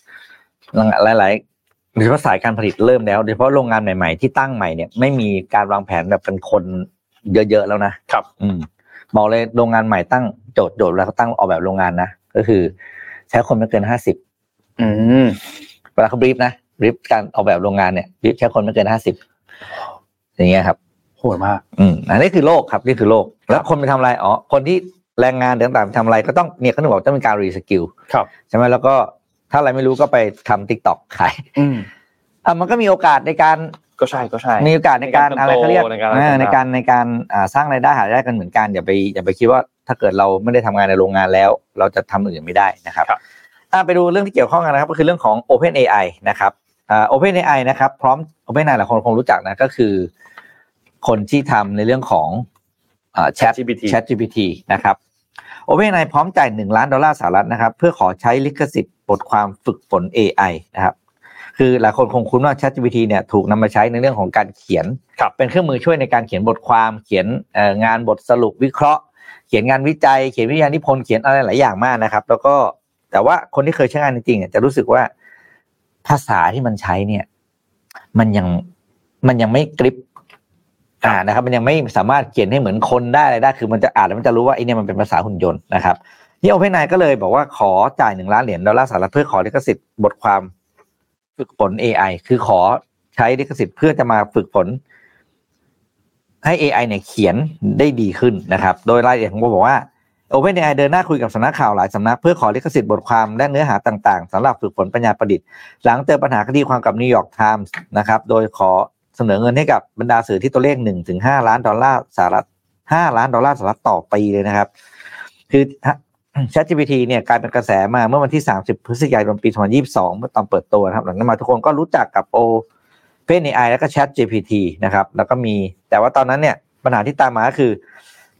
หลายๆโดยเฉพาะสายการผลิตเริ่มแล้วโดยเฉพาะโรงงานใหม่ๆที่ตั้งใหม่เนี่ยไม่มีการวางแผนแบบเป็นคนเยอะๆแล้วนะครับ อืมบอกเลยโรงงานใหม่ตั้งโจทย์โจทย์แล้วเขาตั้งออกแบบโรงงานนะก็คือ ใช้คนไม่เกินห้าสิบอืมเวลาเขา brief นะ brief การออกแบบโรงงานเนี่ย brief ใช้คนไม่เกินห้าสิบอย่างเงี้ยครับโหดมากอืมอันนี้คือโลกครับนี่คือโลก แล้วคนไปทำอะไรอ๋อคนที่แรงงานต่างๆไปทำอะไรก็ต้องเนี่ยเขาถึงบอกต้องมีการ reskill ครับใช่ไหมแล้วก็ถ้าอะไรไม่รู้ก็ไปทำ TikTok ขายอืมอะมันก็มีโอกาสในการก็ใช่ก็ใช่มีโอกาสในการในการอะไรเขาเรียกเติบโตในการเอออะไรในการในการอ่าสร้างรายได้หารายได้กันเหมือนกันอย่าไปอย่าไปคิดว่าถ้าเกิดเราไม่ได้ทำงานในโรงงานแล้ว เราจะทำอื่นไม่ได้นะครับครับอะไปดูเรื่องที่เกี่ยวข้องกันนะครับ ก็คือเรื่องของ Open AI นะครับอ่า Open AI นะครับพร้อม Open AI หลายคนคงรู้จักนะก็คือ คนที่ทำในเรื่องของอ่า Chat GPT Chat GPT นะครับ OpenAI พร้อมจ่ายหนึ่งล้านดอลลาร์สหรัฐนะครับ เพื่อขอใช้ลิขสิทธิ์บทความฝึกฝน AI นะครับ คือหลายคนคงคุ้นว่า ChatGPT เนี่ยถูกนำมาใช้ในเรื่องของการเขียนครับเป็นเครื่องมือช่วยในการเขียนบทความ เขียนเอ่องานบทสรุปวิเคราะห์ เขียนงานวิจัย เขียนวิทยานิพนธ์เขียนอะไรหลายอย่างมากนะครับ แล้วก็แต่ว่าคนที่เคยใช้งานจริงๆเนี่ยจะรู้สึกว่าภาษาที่มันใช้เนี่ย มันยังมันยังไม่กริป อ่านะครับ มันยังไม่สามารถเขียนให้เหมือนคนได้อะไรได้ คือมันจะอ่านแล้วมันจะรู้ว่าไอเนี่ยมันเป็นภาษาหุ่นยนต์นะครับนี่ OpenAI ก็เลยบอกว่าขอจ่ายหนึ่งล้านเหรียญดอลลาร์สหรัฐเพื่อขอลิขสิทธิ์บทความฝึกฝน AI คือขอใช้ลิขสิทธิ์เพื่อจะมาฝึกฝนให้ AI เนี่ยเขียนได้ดีขึ้นนะครับ โดยรายละเอียดของผมบอกว่า OpenAI เดินหน้าคุยกับสำนักข่าวหลายสำนักเพื่อขอลิขสิทธิ์บทความและเนื้อหาต่างๆสำหรับฝึกฝนปัญญาประดิษฐ์ หลังเจอปัญหาคดีความกับ New York Times นะครับ โดยขอ เสนอเงินให้กับบรรดาสื่อที่ตัวเลขหนึ่งถึงห้าล้านดอลลาร์สหรัฐห้าล้านดอลลาร์สหรัฐต่อปีเลยนะครับ คือ ChatGPT เนี่ยกลายเป็นกระแสมาเมื่อวันที่ 30 พฤศจิกายนปี 2022 เมื่อตอนเปิดตัวนะครับหลังจากนั้นมาทุกคนก็รู้จักกับ OpenAI แล้วก็ ChatGPT นะครับ แล้วก็มีแต่ว่าตอนนั้นเนี่ยปัญหาที่ตามมาก็คือ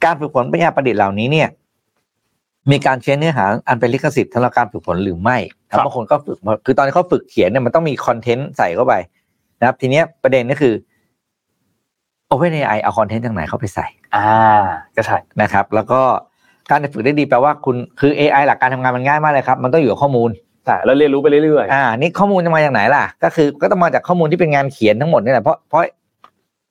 การฝึกฝนปัญญาประดิษฐ์เหล่านี้เนี่ย มีการใช้เนื้อหาอันเป็นลิขสิทธิ์สำหรับการฝึกฝนหรือไม่ครับบางคนก็ฝึกคือตอนที่เขาฝึกเขียนเนี่ยมันต้องมีคอนเทนต์ใส่เข้าไป นะครับทีเนี้ยประเด็นก็คือ OpenAI เอาคอนเทนต์จากไหนเข้าไปใส่ อ่าก็ใช่นะครับ แล้วก็การจะฝึกได้ดีแปลว่าคุณคือ AI หลักการทำงานมันง่ายมากเลยครับ มันต้องอยู่กับข้อมูลใช่แล้วเรียนรู้ไปเรื่อยอ่านี่ข้อมูลจะมาจากไหนล่ะ ก็คือก็ต้องมาจากข้อมูลที่เป็นงานเขียนทั้งหมดนี่แหละเพราะเพราะ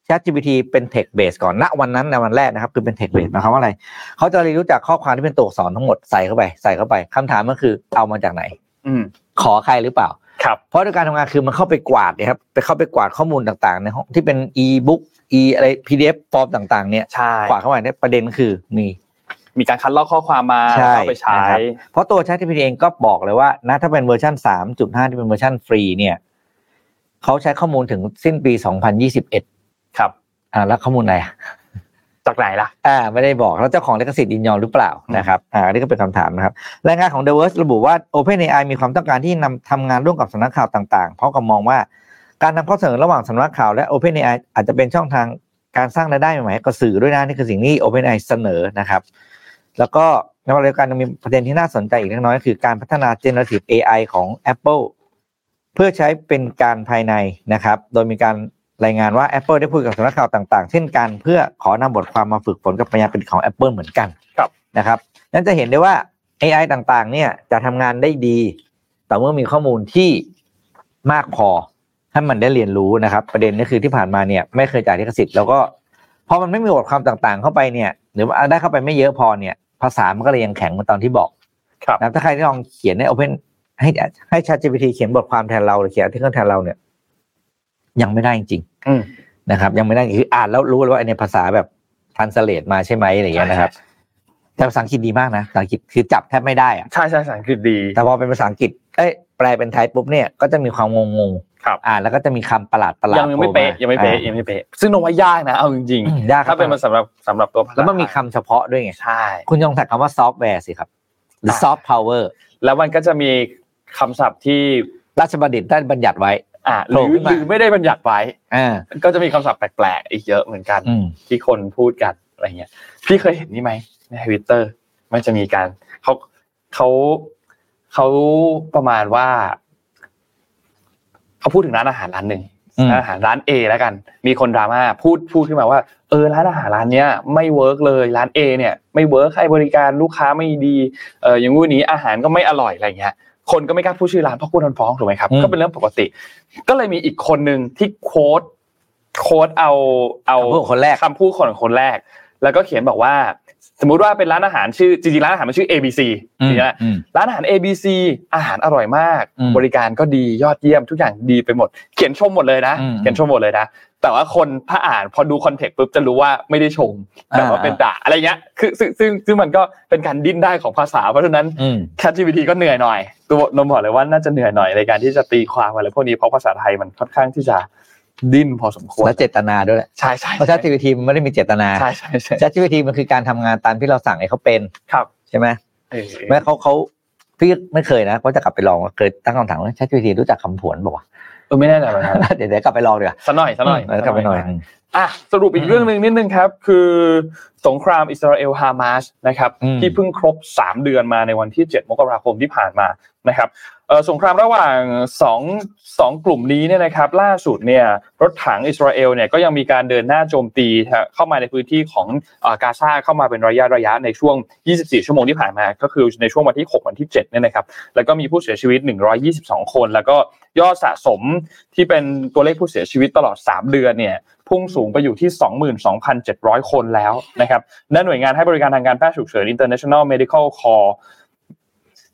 ChatGPT เป็น text base ก่อนณวันนั้นในวันแรกนะครับ คือเป็น text base หมายความว่าอะไรเขาจะเรียนรู้จากข้อความที่เป็นตัวอักษรทั้งหมดใส่เข้าไปใส่เข้าไปคำถามก็คือเอามาจากไหนๆอืมขอใครหรือเปล่า ครับเพราะด้วยการทำงานคือมันเข้าไปกวาดเนี่ยครับไปเข้าไปกวาดข้อมูลต่างๆในห้องที่เป็น e-book e อะไร PDF ฟอร์มต่างๆ เนี่ยใช่กวาดเข้าไปเนี่ยประเด็นคือมีมีการคัดลอกข้อความมาใช่แล้วก็เอาไปใช้นะครับเพราะตัว ChatGPT เองก็บอกเลยว่านะถ้าเป็นเวอร์ชัน3.5 ที่เป็นเวอร์ชันฟรีเนี่ยเขาใช้ข้อมูลถึงสิ้นปี 2021 ครับ อ่าแล้วข้อมูลไหนอะ จากไหนล่ะอ่าไม่ได้บอกแล้วเจ้าของลิขสิทธิ์ยินยอมหรือเปล่าอืมนะครับอ่าอันนี้ก็เป็นคำถามนะครับรายงานของ The Verge ระบุว่า OpenAI มีความต้องการที่นำทำงานร่วมกับสำนักข่าวต่างๆ เพราะกับมองว่าการนำข้อเสนอระหว่างสำนักข่าวและ OpenAI อาจจะเป็นช่องทางการสร้างรายได้ใหม่ๆให้กับสื่อด้วยนะนี่คือสิ่งที่ OpenAI เสนอนะครับ แล้วก็ในเวลาเดียวกันยังมีประเด็นที่น่าสนใจอีกเล็กน้อยคือการพัฒนา generative AI ของ Apple เพื่อใช้เป็นการภายในนะครับ โดยมีการ รายงานว่า Apple ได้พูดกับสำนักข่าวต่างๆ เช่นกัน เพื่อขอนำบทความมาฝึกฝนกับปัญญาประดิษฐ์ของ Apple เหมือนกันครับนะครับนั้นจะเห็นได้ว่า AI ต่างๆ เนี่ยจะทำงานได้ดี แต่เมื่อมีข้อมูลที่มากพอให้มันได้เรียนรู้นะครับ ประเด็นก็คือที่ผ่านมาเนี่ยไม่เคยจ่ายลิขสิทธิ์แล้วก็พอมันไม่มีบทความต่างๆ เข้าไปเนี่ย หรือว่าได้เข้าไปไม่เยอะพอเนี่ย ภาษามันก็เลยยังแข็งเหมือนตอนที่บอกครับนะถ้าใครที่ลองเขียนใน Open ให้ให้ ChatGPT เขียนบทความแทนเราหรือเขียนที่เครื่องแทนเราเนี่ย ยังไม่ได้จริงอืมๆ นะครับ ยังไม่ได้คืออ่านแล้วรู้เลยว่าไอ้ในภาษาแบบทันสเลตมาใช่ไหมอะไรอย่างเงี้ยนะครับแต่ภาษาอังกฤษดีมากนะภาษาอังกฤษคือจับแทบไม่ได้อะใช่ใช่ภาษาอังกฤษดี แต่พอเป็นภาษาอังกฤษเอ้ยแปลเป็นไทยปุ๊บเนี่ยก็จะมีความงงครับๆอ่านแล้วก็จะมีคำประหลาดประหลาดยังยังไม่เป๊ะยังไม่เป๊ะอ่ายังไม่เป๊ะซึ่ง know ว่ายากนะเอาจริงอืมยากๆครัถ้าบเป็นมันสำหรับสำหรับตัวภาษาแล้วมันมีคำเฉพาะด้วยไงใช่คุณลองทักคำว่าซอฟต์แวร์สิครับหรืออ่า soft power แล้วมันก็จะมีคำศัพท์ที่ราชบัณฑิตได้บัญญัติไว้ อ่าหโผล่ขึ้นมาหรือไม่ได้บัญญัติไว้อ่าก็จะมีคำศัพท์แปลกๆอีกเยอะเหมือนกันอืมที่คนพูดกันอะไรเงี้ยพี่เคยเห็นนี่ไหมในทวิตเตอร์มันจะมีการเขาเขาเขาประมาณว่าเขาพูดถึงร้านอาหารร้านหนึ่งอืมร้านอาหารร้าน A แล้วกัน มีคนดราม่าพูดพูดขึ้นมาว่า เออร้านอาหารร้านเนี้ยไม่ work เลยร้าน A เนี่ย ไม่ work ให้บริการลูกค้าไม่ดีเอออย่างงู้นนี้อาหารก็ไม่อร่อยอะไรเงี้ย คนก็ไม่กล้าพูดชื่อร้านเพราะกลัวโดนฟ้องถูกไหมครับอืมก็เป็นเรื่องปกติ ก็เลยมีอีกคนหนึ่งที่ quoteโค้ดเอาเอาคำพูดของคนแรกคำพูดของคนแรก แล้วก็เขียนบอกว่า สมมุติว่าเป็นร้านอาหารชื่อจริงๆร้านอาหารมันชื่อ ABC อืจมริงๆนะอืมร้านอาหาร ABC อาหารอร่อยมากอืมบริการก็ดียอดเยี่ยมทุกอย่างดีไปหมด เขียนชมหมดเลยนะอืมเขียนชมหมดเลยนะ แต่ว่าคนถ้าอ่านพอดูคอนเทกต์ปุ๊บจะรู้ว่าไม่ได้ชมแต่ว่าอ่าเป็นด่าอะไรเงี้ยคือซึ่งซึ่งซึ่งมันก็เป็นการดิ้นได้ของภาษา เพราะฉะนั้นอืม ChatGPT ก็เหนื่อยหน่อย ตัวนมบอกเลยว่าน่าจะเหนื่อยหน่อยในการที่จะตีความอะไรพวกนี้เพราะภาษาไทยมันค่อนข้างที่จะดิ้นพอสมควรและเจตนาด้วยแหละใช่ใช่เพราะ ChatGPT มันไม่ได้มีเจตนาใช่ใช่ใช่ ChatGPT มันคือการทำงานตามที่เราสั่งให้เขาเป็นครับใช่ไหมเออแม้เขาเขาพี่ไม่เคยนะก็จะกลับไปลองเคยตั้งคำถามว่า ChatGPT รู้จักคำผวนบอกว่าวเออไม่แน่ใจเหมือนกันะเดี๋ยวเดี๋ยวกลับไปลองดีกว่าสักหน่อยสักหน่อยเออกลับไปหน่อยอะสรุปอีกเรื่องหนึ่งนิดนึงครับ คือสงครามอิสราเอลฮามาสนะครับอืมที่เพิ่งครบ 3 เดือนมาในวันที่ 7 มกราคมที่ผ่านมานะครับเอ่อ สงครามระหว่างสองสองกลุ่มนี้เนี่ยนะครับ ล่าสุดเนี่ยรถถังอิสราเอลเนี่ยก็ยังมีการเดินหน้าโจมตีเข้ามาในพื้นที่ของกาซาเข้ามาเป็นระยะระยะในช่วง 24 ชั่วโมงที่ผ่านมา ก็คือในช่วงวันที่ 6 วันที่7เนี่ยนะครับ แล้วก็มีผู้เสียชีวิต 122 คน แล้วก็ยอดสะสมที่เป็นตัวเลขผู้เสียชีวิตตลอด 3 เดือนเนี่ยพุ่งสูงไปอยู่ที่ 22,700 คนแล้วนะครับและหน่วยงานให้บริการทางการแพทย์ฉุกเฉิน International Medical Corps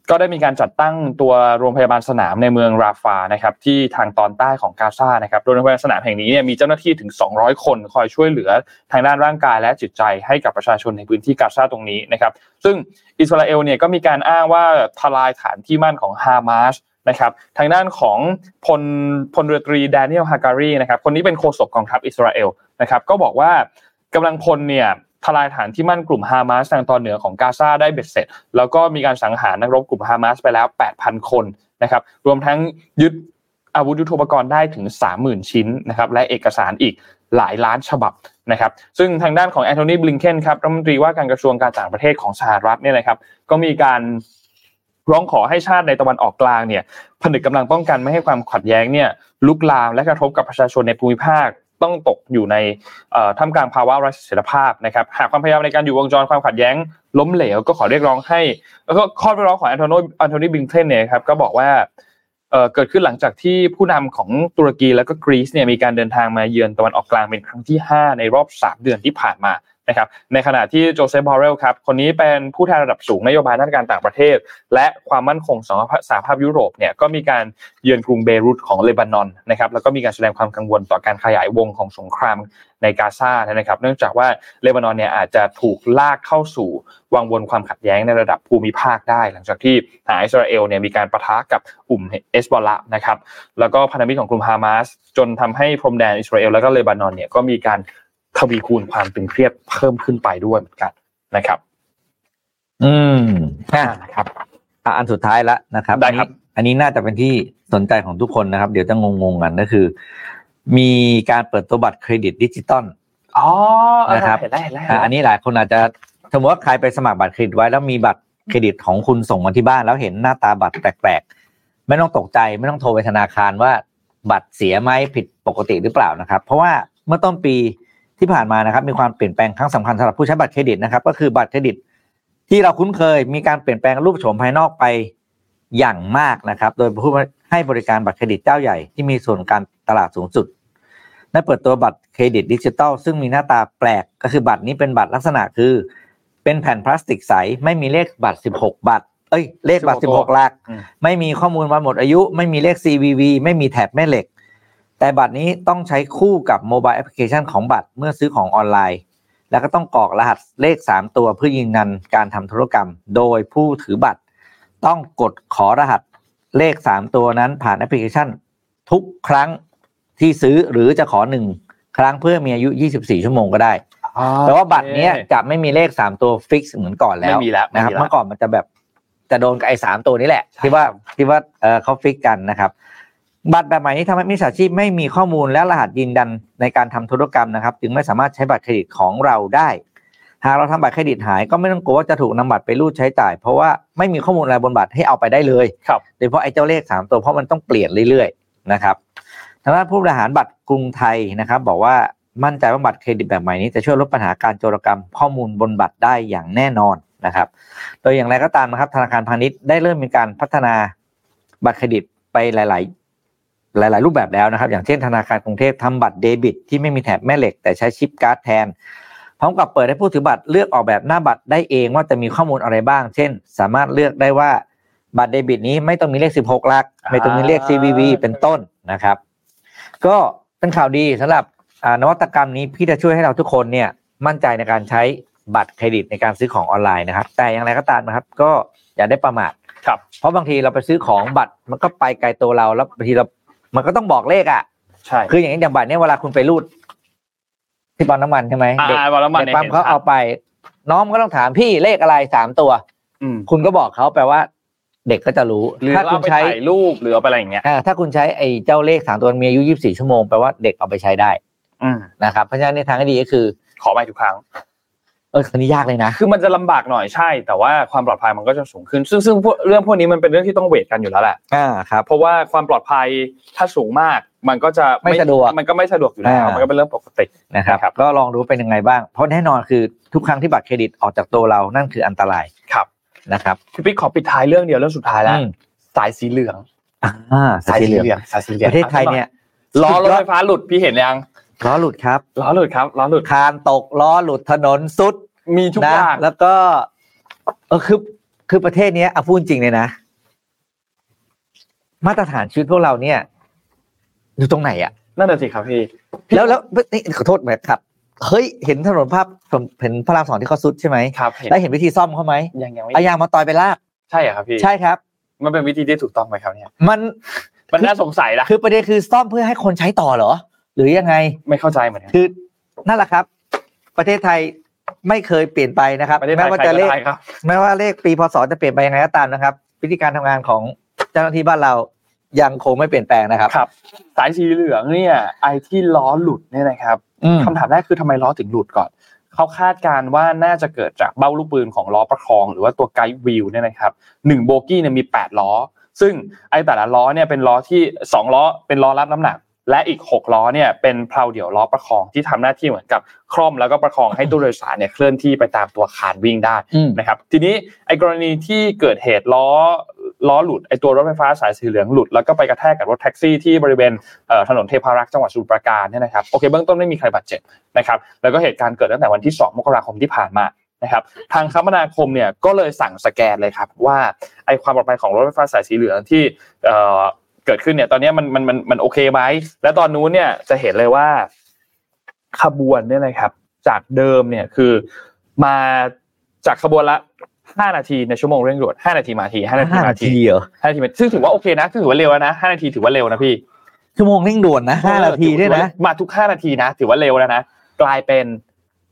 ก็ได้มีการจัดตั้งตัวโรงพยาบาลสนามในเมืองราฟานะครับที่ทางตอนใต้ของกาซานะครับโดยโรงพยาบาลสนามแห่งนี้เนี่ยมีเจ้าหน้าที่ถึง 200 คนคอยช่วยเหลือทางด้านร่างกายและจิตใจให้กับประชาชนในพื้นที่กาซาตรงนี้นะครับ ซึ่งอิสราเอลเนี่ยก็มีการอ้างว่าทลายฐานที่มั่นของฮามาสนะครับทางด้านของพลพลเรือตรีแดเนียลฮาการีนะครับคนนี้เป็นโฆษกกองทัพอิสราเอลนะครับก็บอกว่ากำลังพลเนี่ย ทลายฐานที่มั่นกลุ่มฮามาสทางตอนเหนือของกาซาได้เบ็ดเสร็จ แล้วก็มีการสังหารนักรบกลุ่มฮามาสไปแล้ว 8,000 คนนะครับรวมทั้งยึดอาวุธยุทโธปกรณ์ได้ถึง 30,000 ชิ้นนะครับและเอกสารอีกหลายล้านฉบับนะครับซึ่งทางด้านของแอนโทนีบลิงเคนครับรัฐมนตรีว่าการกระทรวงการต่างประเทศของสหรัฐเนี่ยนะครับก็มีการร้องขอให้ชาติในตะวันออกกลางเนี่ยผนึกกำลังป้องกันไม่ให้ความขัดแย้งเนี่ยลุกลามและกระทบกับประชาชนในภูมิภาค ต้องตกอยู่ในท่ามกลางภาวะไร้เสถียรภาพนะครับหากความพยายามในการหยุดวงจรความขัดแย้งล้มเหลวก็ขอเรียกร้องให้แล้วก็ข้อเรียกร้องของแอนโทนีแอนโทนีบลิงเคนเนี่ยครับก็บอกว่าเกิดขึ้นหลังจากที่ผู้นำของตุรกีและก็กรีซเนี่ยมีการเดินทางมาเยือนตะวันออกกลางเป็นครั้งที่ 5 ในรอบ 3 เดือนที่ผ่านมา นะครับในขณะที่โจเซฟบอเรลครับคนนี้เป็นผู้แทนระดับสูงนโยบายด้านการต่างประเทศ และความมั่นคงของสหภาพยุโรปเนี่ยก็มีการเยือนกรุงเบรุตของเลบานอนนะครับแล้วก็มีการแสดงความกังวลต่อการขยายวงของสงครามในกาซานะครับ เนื่องจากว่าเลบานอนเนี่ยอาจจะถูกลากเข้าสู่วังวนความขัดแย้งในระดับภูมิภาคได้ หลังจากที่ทารอิสราเอลเนี่ยมีการประทะกับกลุ่มเอสบอลละนะครับแล้วก็พันธมิตรของกลุ่มฮามาสจนทำให้พรมแดนอิสราเอลแล้วก็เลบานอนเนี่ยก็มีการ ทวีคูณความตึงเครียดเพิ่มขึ้นไปด้วยเหมือนกันนะครับ อืมอะนะครับอะอันสุดท้ายละนะครับได้ครับอันนี้อันนี้น่าจะเป็นที่สนใจของทุกคนนะครับ เดี๋ยวจะงงๆกันก็คือ มีการเปิดตัวบัตรเครดิตดิจิตอลอ๋อเออนะครับเห็นแล้วเห็นแล้วเห็นอะแล้วอันนี้หลายคนอาจจะสมมติว่าใครไปสมัครบัตรเครดิตไว้แล้วมีบัตรเครดิตของคุณส่งมาที่บ้านแล้วเห็นหน้าตาบัตรแปลกๆ ไม่ต้องตกใจไม่ต้องโทรไปธนาคารว่าบัตรเสียไหมผิดปกติหรือเปล่านะครับ เพราะว่าเมื่อต้นปี ที่ผ่านมานะครับมีความเปลี่ยนแปลงครั้งสำคัญสำหรับผู้ใช้บัตรเครดิตนะครับ ก็คือบัตรเครดิต ที่เราคุ้นเคยมีการเปลี่ยนแปลงรูปโฉมภายนอกไปอย่างมากนะครับ โดยผู้ให้บริการบัตรเครดิตเจ้าใหญ่ที่มีส่วนการตลาดสูงสุดได้เปิดตัวบัตรเครดิตดิจิตอลซึ่งมีหน้าตาแปลกก็คือบัตรนี้เป็นบัตรลักษณะคือ เป็นแผ่นพลาสติกใสไม่มีเลขบัตร 16 บัตรเอ้ยเลขบัตร 16 หลักอืมไม่มีข้อมูลวันหมดอายุ ไม่มีเลข CVV ไม่มีแถบแม่เหล็ก แต่บัตรนี้ต้องใช้คู่กับ mobile application ของบัตรเมื่อซื้อของออนไลน์ แล้วก็ต้องกรอกรหัสเลข 3 ตัวเพื่อยืนยันการทำธุรกรรม โดยผู้ถือบัตร ต้องกดขอรหัสเลข 3 ตัวนั้นผ่านแอปพลิเคชัน ทุกครั้งที่ซื้อหรือจะขอหนึ่งครั้งเพื่อมีอายุ 24 ชั่วโมงก็ได้ แต่ว่าบัตรเนี้ยจะไม่มีเลข 3 ตัว fix เหมือนก่อนแล้วไม่มีแล้วไม่นะครับมีแล้วเมื่อก่อนมันจะแบบจะโดนกับไอ้สามตัวนี้แหละใช่ที่ว่าครับที่ว่าเออเขา fix กันนะครับ บัตรแบบใหม่นี้ทำให้มิจฉาชีพไม่มีข้อมูลและรหัสยืนยันในการทำธุรกรรมนะครับ จึงไม่สามารถใช้บัตรเครดิตของเราได้ หากเราทำบัตรเครดิตหายก็ไม่ต้องกลัวว่าจะถูกนำบัตรไปรูดใช้จ่าย เพราะว่าไม่มีข้อมูลอะไรบนบัตรให้เอาไปได้เลยครับโดยเฉพาะไอ้เจ้าเลขสามตัวเพราะมันต้องเปลี่ยนเรื่อยๆนะครับทางด้านผู้บริหารบัตรกรุงไทยนะครับ บอกว่ามั่นใจว่าบัตรเครดิตแบบใหม่นี้จะช่วยลดปัญหาการโจรกรรมข้อมูลบนบัตรได้อย่างแน่นอนนะครับ โดยอย่างไรก็ตามนะครับธนาคารพาณิชย์ได้เริ่มมีการพัฒนาบัตรเครดิตไปหลายๆ หลาย ๆ รูปแบบแล้วนะครับ อย่างเช่นธนาคารกรุงเทพทำบัตรเดบิต ที่ไม่มีแถบแม่เหล็ก แต่ใช้ชิปการ์ดแทนพร้อมกับเปิดให้ผู้ถือบัตรเลือกออกแบบหน้าบัตรได้เองว่าจะมีข้อมูลอะไรบ้าง เช่น สามารถเลือกได้ว่าบัตรเดบิตนี้ไม่ต้องมีเลข 16 หลัก ไม่ต้องมีเลข CVV เป็นต้นนะครับ ก็เป็นข่าวดีสำหรับอ่านวัตกรรมนี้พี่จะช่วยให้เราทุกคนเนี่ยมั่นใจในการใช้บัตรเครดิตในการซื้อของออนไลน์นะครับ แต่อย่างไรก็ตามนะครับ ก็อย่าได้ประมาทครับเพราะบางทีเราไปซื้อของบัตรมันก็ไปไกลตัวเราแล้วบางทีเรา มันก็ต้องบอกเลขอะใช่คืออย่างนี้อย่างบัตรเนี่ยเวลาคุณไปรูดที่ปั๊มน้ำมันใช่ไหมอ่าเด็กวันละมันเด็กเนี่ยปั๊มห็นเขาเอาไป น้องมันก็ต้องถามพี่เลขอะไรสามตัวอืมคุณก็บอกเขาแปลว่า เด็กก็จะรู้หรือถ้าคุเอาณไปใช้ถ่ายรูปหรือเอาไปอะไรอย่างเงี้ยอ่าถ้าคุณใช้ไอ้เจ้าเลขสามตัวมีอายุยี่สิบสี่ชั่วโมงแปลว่าเด็กเอาไปใช้ได้อืมนะครับเพราะฉะนั้นในทางที่ดีก็คือ ขอไปทุกครั้ง เออคันนี้ยากเลยนะ คือมันจะลำบากหน่อยใช่ แต่ว่าความปลอดภัยมันก็จะสูงขึ้น ซึ่งซึ่งพวกเรื่องพวกนี้มันเป็นเรื่องที่ต้องเวทกันอยู่แล้วแหละอ่าครับเพราะว่าความปลอดภัยถ้าสูงมาก มันก็จะไม่สะดวกมันก็ไม่สะดวกอยู่แล้วอ่ามัมันก็เป็นเรื่องปกตินะครับครับก็ลองดูเป็นยังไงบ้าง เพราะแน่นอนคือทุกครั้งที่บัตรเครดิตออกจากตัวเรานั่นคืออันตรายครับนะครับพี่ปิ๊กขอปิดท้ายเรื่องเดียวเรื่องสุดท้ายแล้วอืมสายสีเหลืองอ่าสายสีเหลืองสายสีเหลืองประเทศไทยเนี่ยล้อรถไฟฟ้าหลุดพี่เห็นยัง ล้อหลุดครับล้อหลุดครับล้อหลุดคานตกล้อหลุดถนนสุดมีทุกนะอย่างแล้วก็เออคือคือประเทศเนี้ยเอาพูดจริงเลยนะ มาตรฐานชีวิตพวกเราเนี่ยอยู่ตรงไหนอะนั่นแหะสิครับพี่แล้วแล้วนี่ขอโทษแบบครับเฮ้ยเห็นถนนภาพผมเห็นพระรามสองที่เขาซุดใช่ไหมครับเห็นแล้วเห็นวิธีซ่อมเขาไหมยังยังไม่เอายางมาต่อยไปลากใช่เหรอครับพี่ใช่ครับ มันเป็นวิธีที่ถูกต้องไหมครับเนี่ย มันมันน่าสงสัยนะคือประเด็นคือซ่อมเพื่อให้คนใช้ต่อเหรอ หรือยังไงไม่เข้าใจเหมือนกันคือนั่นแหละครับ ประเทศไทยไม่เคยเปลี่ยนไปนะครับประเทศไทแม้ยว่าใครจะก็เลขได้ครับแม้ว่าเลขปีพศจะเปลี่ยนไปยังไงก็ตามนะครับ วิธีการทำงานของเจ้าหน้าที่บ้านเรายังคงไม่เปลี่ยนแปลงนะครับครับ สายสีเหลืองเนี่ยไอ้ที่ล้อหลุดเนี่ยนะครับอืมคำถามแรกคือทำไมล้อถึงหลุดก่อนเขาคาดการณ์ว่าน่าจะเกิดจากเบ้าลูกปืนของล้อประคอง หรือว่าตัวไกด์วิวเนี่ยนะครับหนึ่งโบกี้เนี่ยมี 8 ล้อ ซึ่งไอ้แต่ละล้อเนี่ยเป็นล้อที่ 2 ล้อเป็นล้อรับน้ำหนัก และอีก 6 ล้อเนี่ยเป็นเพลาเดี่ยวล้อประคองที่ทำหน้าที่เหมือนกับคล่อมแล้วก็ประคองให้ตู้โดยสารเนี่ยเคลื่อนที่ไปตามตัวคานวิ่งได้อืมนะครับทีนี้ไอ้กรณีที่เกิดเหตุล้อล้อหลุดไอ้ตัวรถไฟฟ้าสายสีเหลืองหลุดแล้วก็ไปกระแทกกับรถแท็กซี่ที่บริเวณเอ่อถนนเทพารักษ์จังหวัดสมุพรปราการเนี่ยนะครับโอเคเบื้องต้นไม่มีใครบาดเจ็บนะครับแล้วก็เหตุการณ์เกิดตั้งแต่วันที่ 2 มกราคมที่ผ่านมานะครับทางคมนาคมเนี่ยก็เลยสั่งสแกนเลยครับว่าไอ้ความปลอดภัยของรถไฟฟ้าสายสีเหลืองที่ เอ่อเกิดขึ้นเนี่ยตอนนี้มันมันมันมันโอเคไหมและตอนนู้นเนี่ยจะเห็นเลยว่า ขบวนเนี่ยนะครับ จากเดิมเนี่ยคือมาจากขบวนละ5นาทีในชั่วโมงเร่งด่วน5นาทีมาที5นาทีห้ามานาทีทีเหรอ5นาทีมาซึ่งถือว่าโอเคนะถือว่าเร็วนะ5นาทีถือว่าเร็วนะพี่ชั่วโมงเร่งด่วนนะห้านาทีด้วยนะมาทุก5นาทีนะ ถือว่าเร็วแล้วนะกลายเป็น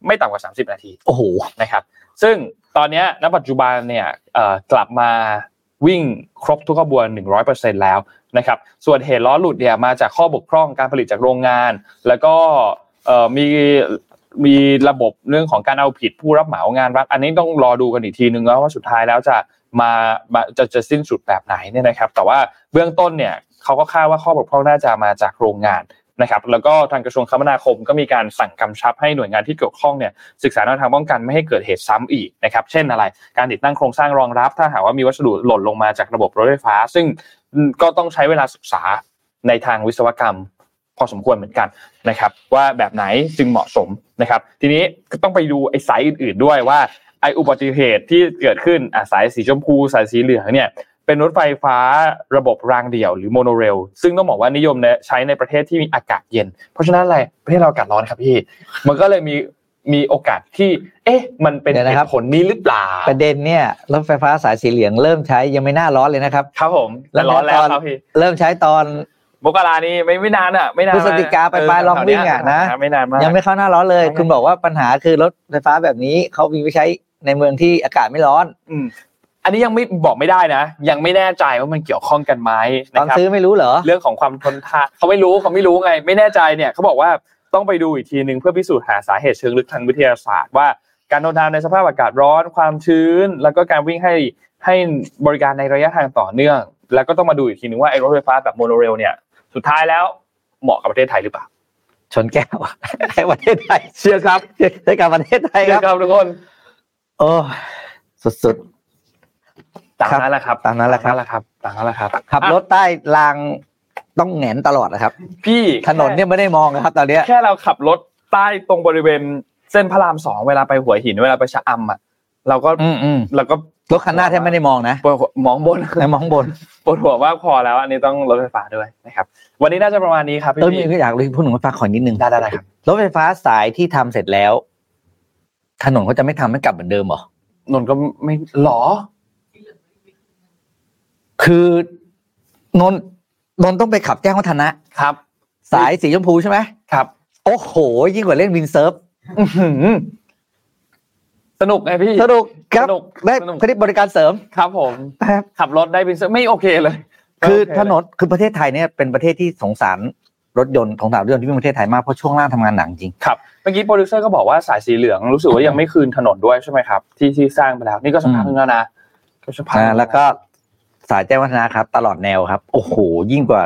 ไม่ต่ำกว่า30นาที โอ้โหนะครับ ซึ่งตอนเนี้ยณปัจจุบันเนี่ยเอ่อกลับมา วิ่งครบทุกขบวน 100%แล้วนะครับส่วนเหตุล้อหลุดเนี่ยมาจากข้อบกพร่องการผลิตจากโรงงาน แล้วก็มีมีระบบเรื่องของการเอาผิดผู้รับเหมางานรัฐอันนี้ต้องรอดูกันอีกทีนึงแล้วว่าสุดท้ายแล้วจะมามาจะจะสิ้นสุดแบบไหนเนี่ยนะครับ แต่ว่าเบื้องต้นเนี่ยเขาก็คาดว่าข้อบกพร่องน่าจะมาจากโรงงาน นะครับแล้วก็ทางกระทรวงคมนาคมก็มีการสั่งกำชับให้หน่วยงานที่เกี่ยวข้องเนี่ยศึกษาแนวทางป้องกันไม่ให้เกิดเหตุซ้ำอีกนะครับเช่นอะไร การติดตั้งโครงสร้างรองรับ ถ้าหากว่ามีวัสดุหล่นลงมาจากระบบรถไฟฟ้า ซึ่งก็ต้องใช้เวลาศึกษาในทางวิศวกรรมพอสมควรเหมือนกันนะครับ ว่าแบบไหนจึงเหมาะสมนะครับ ทีนี้ก็ต้องไปดูไอ้สายอื่น ๆ ด้วยว่าไอ้อุบัติเหตุที่เกิดขึ้นอะสายสีชมพูสายสีเหลืองเนี่ย เป็นรถไฟฟ้าระบบรางเดี่ยวหรือโมโนเรลซึ่งต้องบอกว่านิยมใช้ในประเทศที่มีอากาศเย็น เพราะฉะนั้นอะไรประเทศเราอากาศร้อนครับพี่ มันก็เลยมีมีโอกาสที่ เอ๊ะ มันเป็นเดี๋ยวเหนะครับตุผลนี้หรือเปล่า ประเด็นเนี่ยรถไฟฟ้าสายสีเหลืองเริ่มใช้ยังไม่น่าร้อนเลยนะครับ ครับผมแต่ร้อนแล้วครับพี่เริ่มใช้ตอนมกรานี่ไม่ไม่นานอะไม่นานพฤศจิกาไปปลายลองวิ่งอะนะไม่นานมากยังไม่เข้าหน้าร้อนเลยใช่คุณบอกว่าปัญหาคือรถไฟฟ้าแบบนี้เขามีไว้ใช้ในเมืองที่อากาศไม่ร้อน อืมอันนี้ยังไม่บอกไม่ได้นะ ยังไม่แน่ใจว่ามันเกี่ยวข้องกันไหมตอนนะครับซื้อไม่รู้เหรอเรื่องของความทนทานเขาไม่รู้เขาไม่รู้ไง ไม่แน่ใจเนี่ยเขาบอกว่าต้องไปดูอีกทีหนึ่งเพื่อพิสูจน์หาสาเหตุเชิงลึกทางวิทยาศาสตร์ว่าการทนทานในสภาพอากาศร้อนความชื้น แล้วก็การวิ่งให้ให้บริการในระยะทางต่อเนื่อง แล้วก็ต้องมาดูอีกทีหนึ่งว่าไอ้รถไฟฟ้าแบบโมโนเรลเนี่ยสุดท้ายแล้วเหมาะกับประเทศไทยหรือเปล่าชนแก้วให้ประเทศไทยเชียร์ครับให้กับประเทศไทยเชีคยรับร์ครับทุกคน โอ้สุดต ตามนั้นแหละครับตามนั้นแหละครับตามนั้นแหละครับๆขับรถใต้รางต้องแหงนตลอดนะครับ พี่ถนนเนี่ยไม่ได้มองนะครับตอนเนี้ยแค่เราขับรถใต้ตรงบริเวณเส้นพระรามสองเวลาไปหัวหินเวลาไปชะอำอะเราก็อืมอืมเราก็รถคันหน้าแทบไม่ได้มองนะปวดหัวมองบนแต่มองบนปวดหัวมากพอแล้ว อันนี้ต้องรถไฟฟ้าด้วยนะครับ วันนี้น่าจะประมาณนี้ครับพี่เออมีพี่ก็อยากเลยพูดถึงรถไฟฟ้าขอนิดนึงได้ได้ได้ครับรถไฟฟ้าสายที่ทำเสร็จแล้วถนนเขาจะไม่ทำให้กลับเหมือนเดิมเหรอนนท์ก็ไม่หรอ คือนนท์นนท์ต้องไปขับแจ้งวัฒนะครับ สายสีชมพูใช่ไหมครับ โอ้โห ยิ่งกว่าเล่นวินเซิร์ฟอื้อหือสนุกไงพี่สนุกครับสนุกได้สนุกคลิปบริการเสริมครับผมครับขับรถได้เป็นไม่โอเคเลย คือไม่โเถนนคือประเทศไทยเนี่ยเป็นประเทศที่สงสารรถยนต์สงสารรถยนต์ที่เป็นประเทศไทยมากเพราะช่วงล่างทำงานหนักจริงครับเมื่อกี้โปรดิวเซอร์ก็บอกว่าสายสีเหลืองรู้สึกว่ายังไม่คืนถนนด้วยใช่ไหมครับ ที่ที่สร้างไปแล้วนี่ก็สักพักอืมนึงแล้วนะก็สักพักนะแล้วก็ สายแจ้งวัฒนะครับ ตลอดแนวครับ โอ้โห ยิ่งกว่า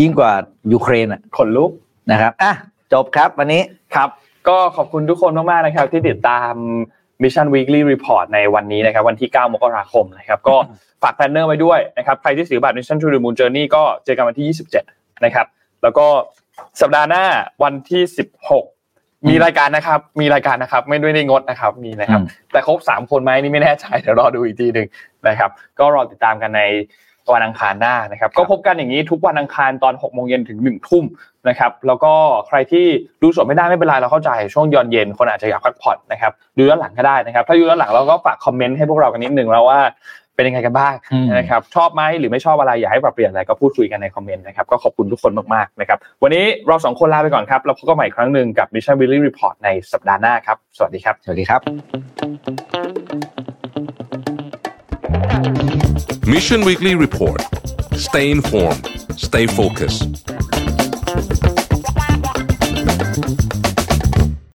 ยิ่งกว่ายูเครนอะขนลุกนะครับอะจบครับวันนี้ครับ ก็ขอบคุณทุกคนมากๆนะครับ ที่ติดตาม Mission Weekly Report ในวันนี้นะครับ วันที่ 9 มกราคมนะครับ ก็ฝาก planner ไว้ด้วยนะครับใครที่ซื้อบัตร Mission to the Moon Journey ก็เจอกันวันที่ 27 นะครับ แล้วก็สัปดาห์หน้าวันที่ 16 มีรายการนะครับ มีรายการนะครับ ไม่ได้งดนะครับ มีนะครับอืมแต่ครบ 3 คนไหมนี่ไม่แน่ใจเดี๋ยวรอดูอีกทีหนึ่ง นะครับ ก็รอติดตามกันในวันอังคารหน้านะครับ ก็พบกันอย่างนี้ทุกวันอังคารตอน6โมงเย็นถึง1ทุ่มนะครับ แล้วก็ใครที่ดูสดไม่ได้ไม่เป็นไรเราเข้าใจช่วงตอนเย็นคนอาจจะอยากพักผ่อนนะครับดูย้อนหลังก็ได้นะครับ ถ้าดูย้อนหลังเราก็ฝากคอมเมนต์ให้พวกเรากันนิดนึงแล้วว่าเป็นยังไงกันบ้างอืมนะครับชอบไหมหรือไม่ชอบอะไรอยากให้ปรับเปลี่ยนอะไรก็พูดคุยกันในคอมเมนต์นะครับก็ขอบคุณทุกคนมากๆนะครับวันนี้เราสองคนลาไปก่อนครับแล้วพบกันใหม่อีกครั้งหนึ่งกับ Mission Weekly Report ในสัปดาห์หน้าครับสวัสดีครับ สวัสดีครับ Mission Weekly Report. Stay informed. Stay focused.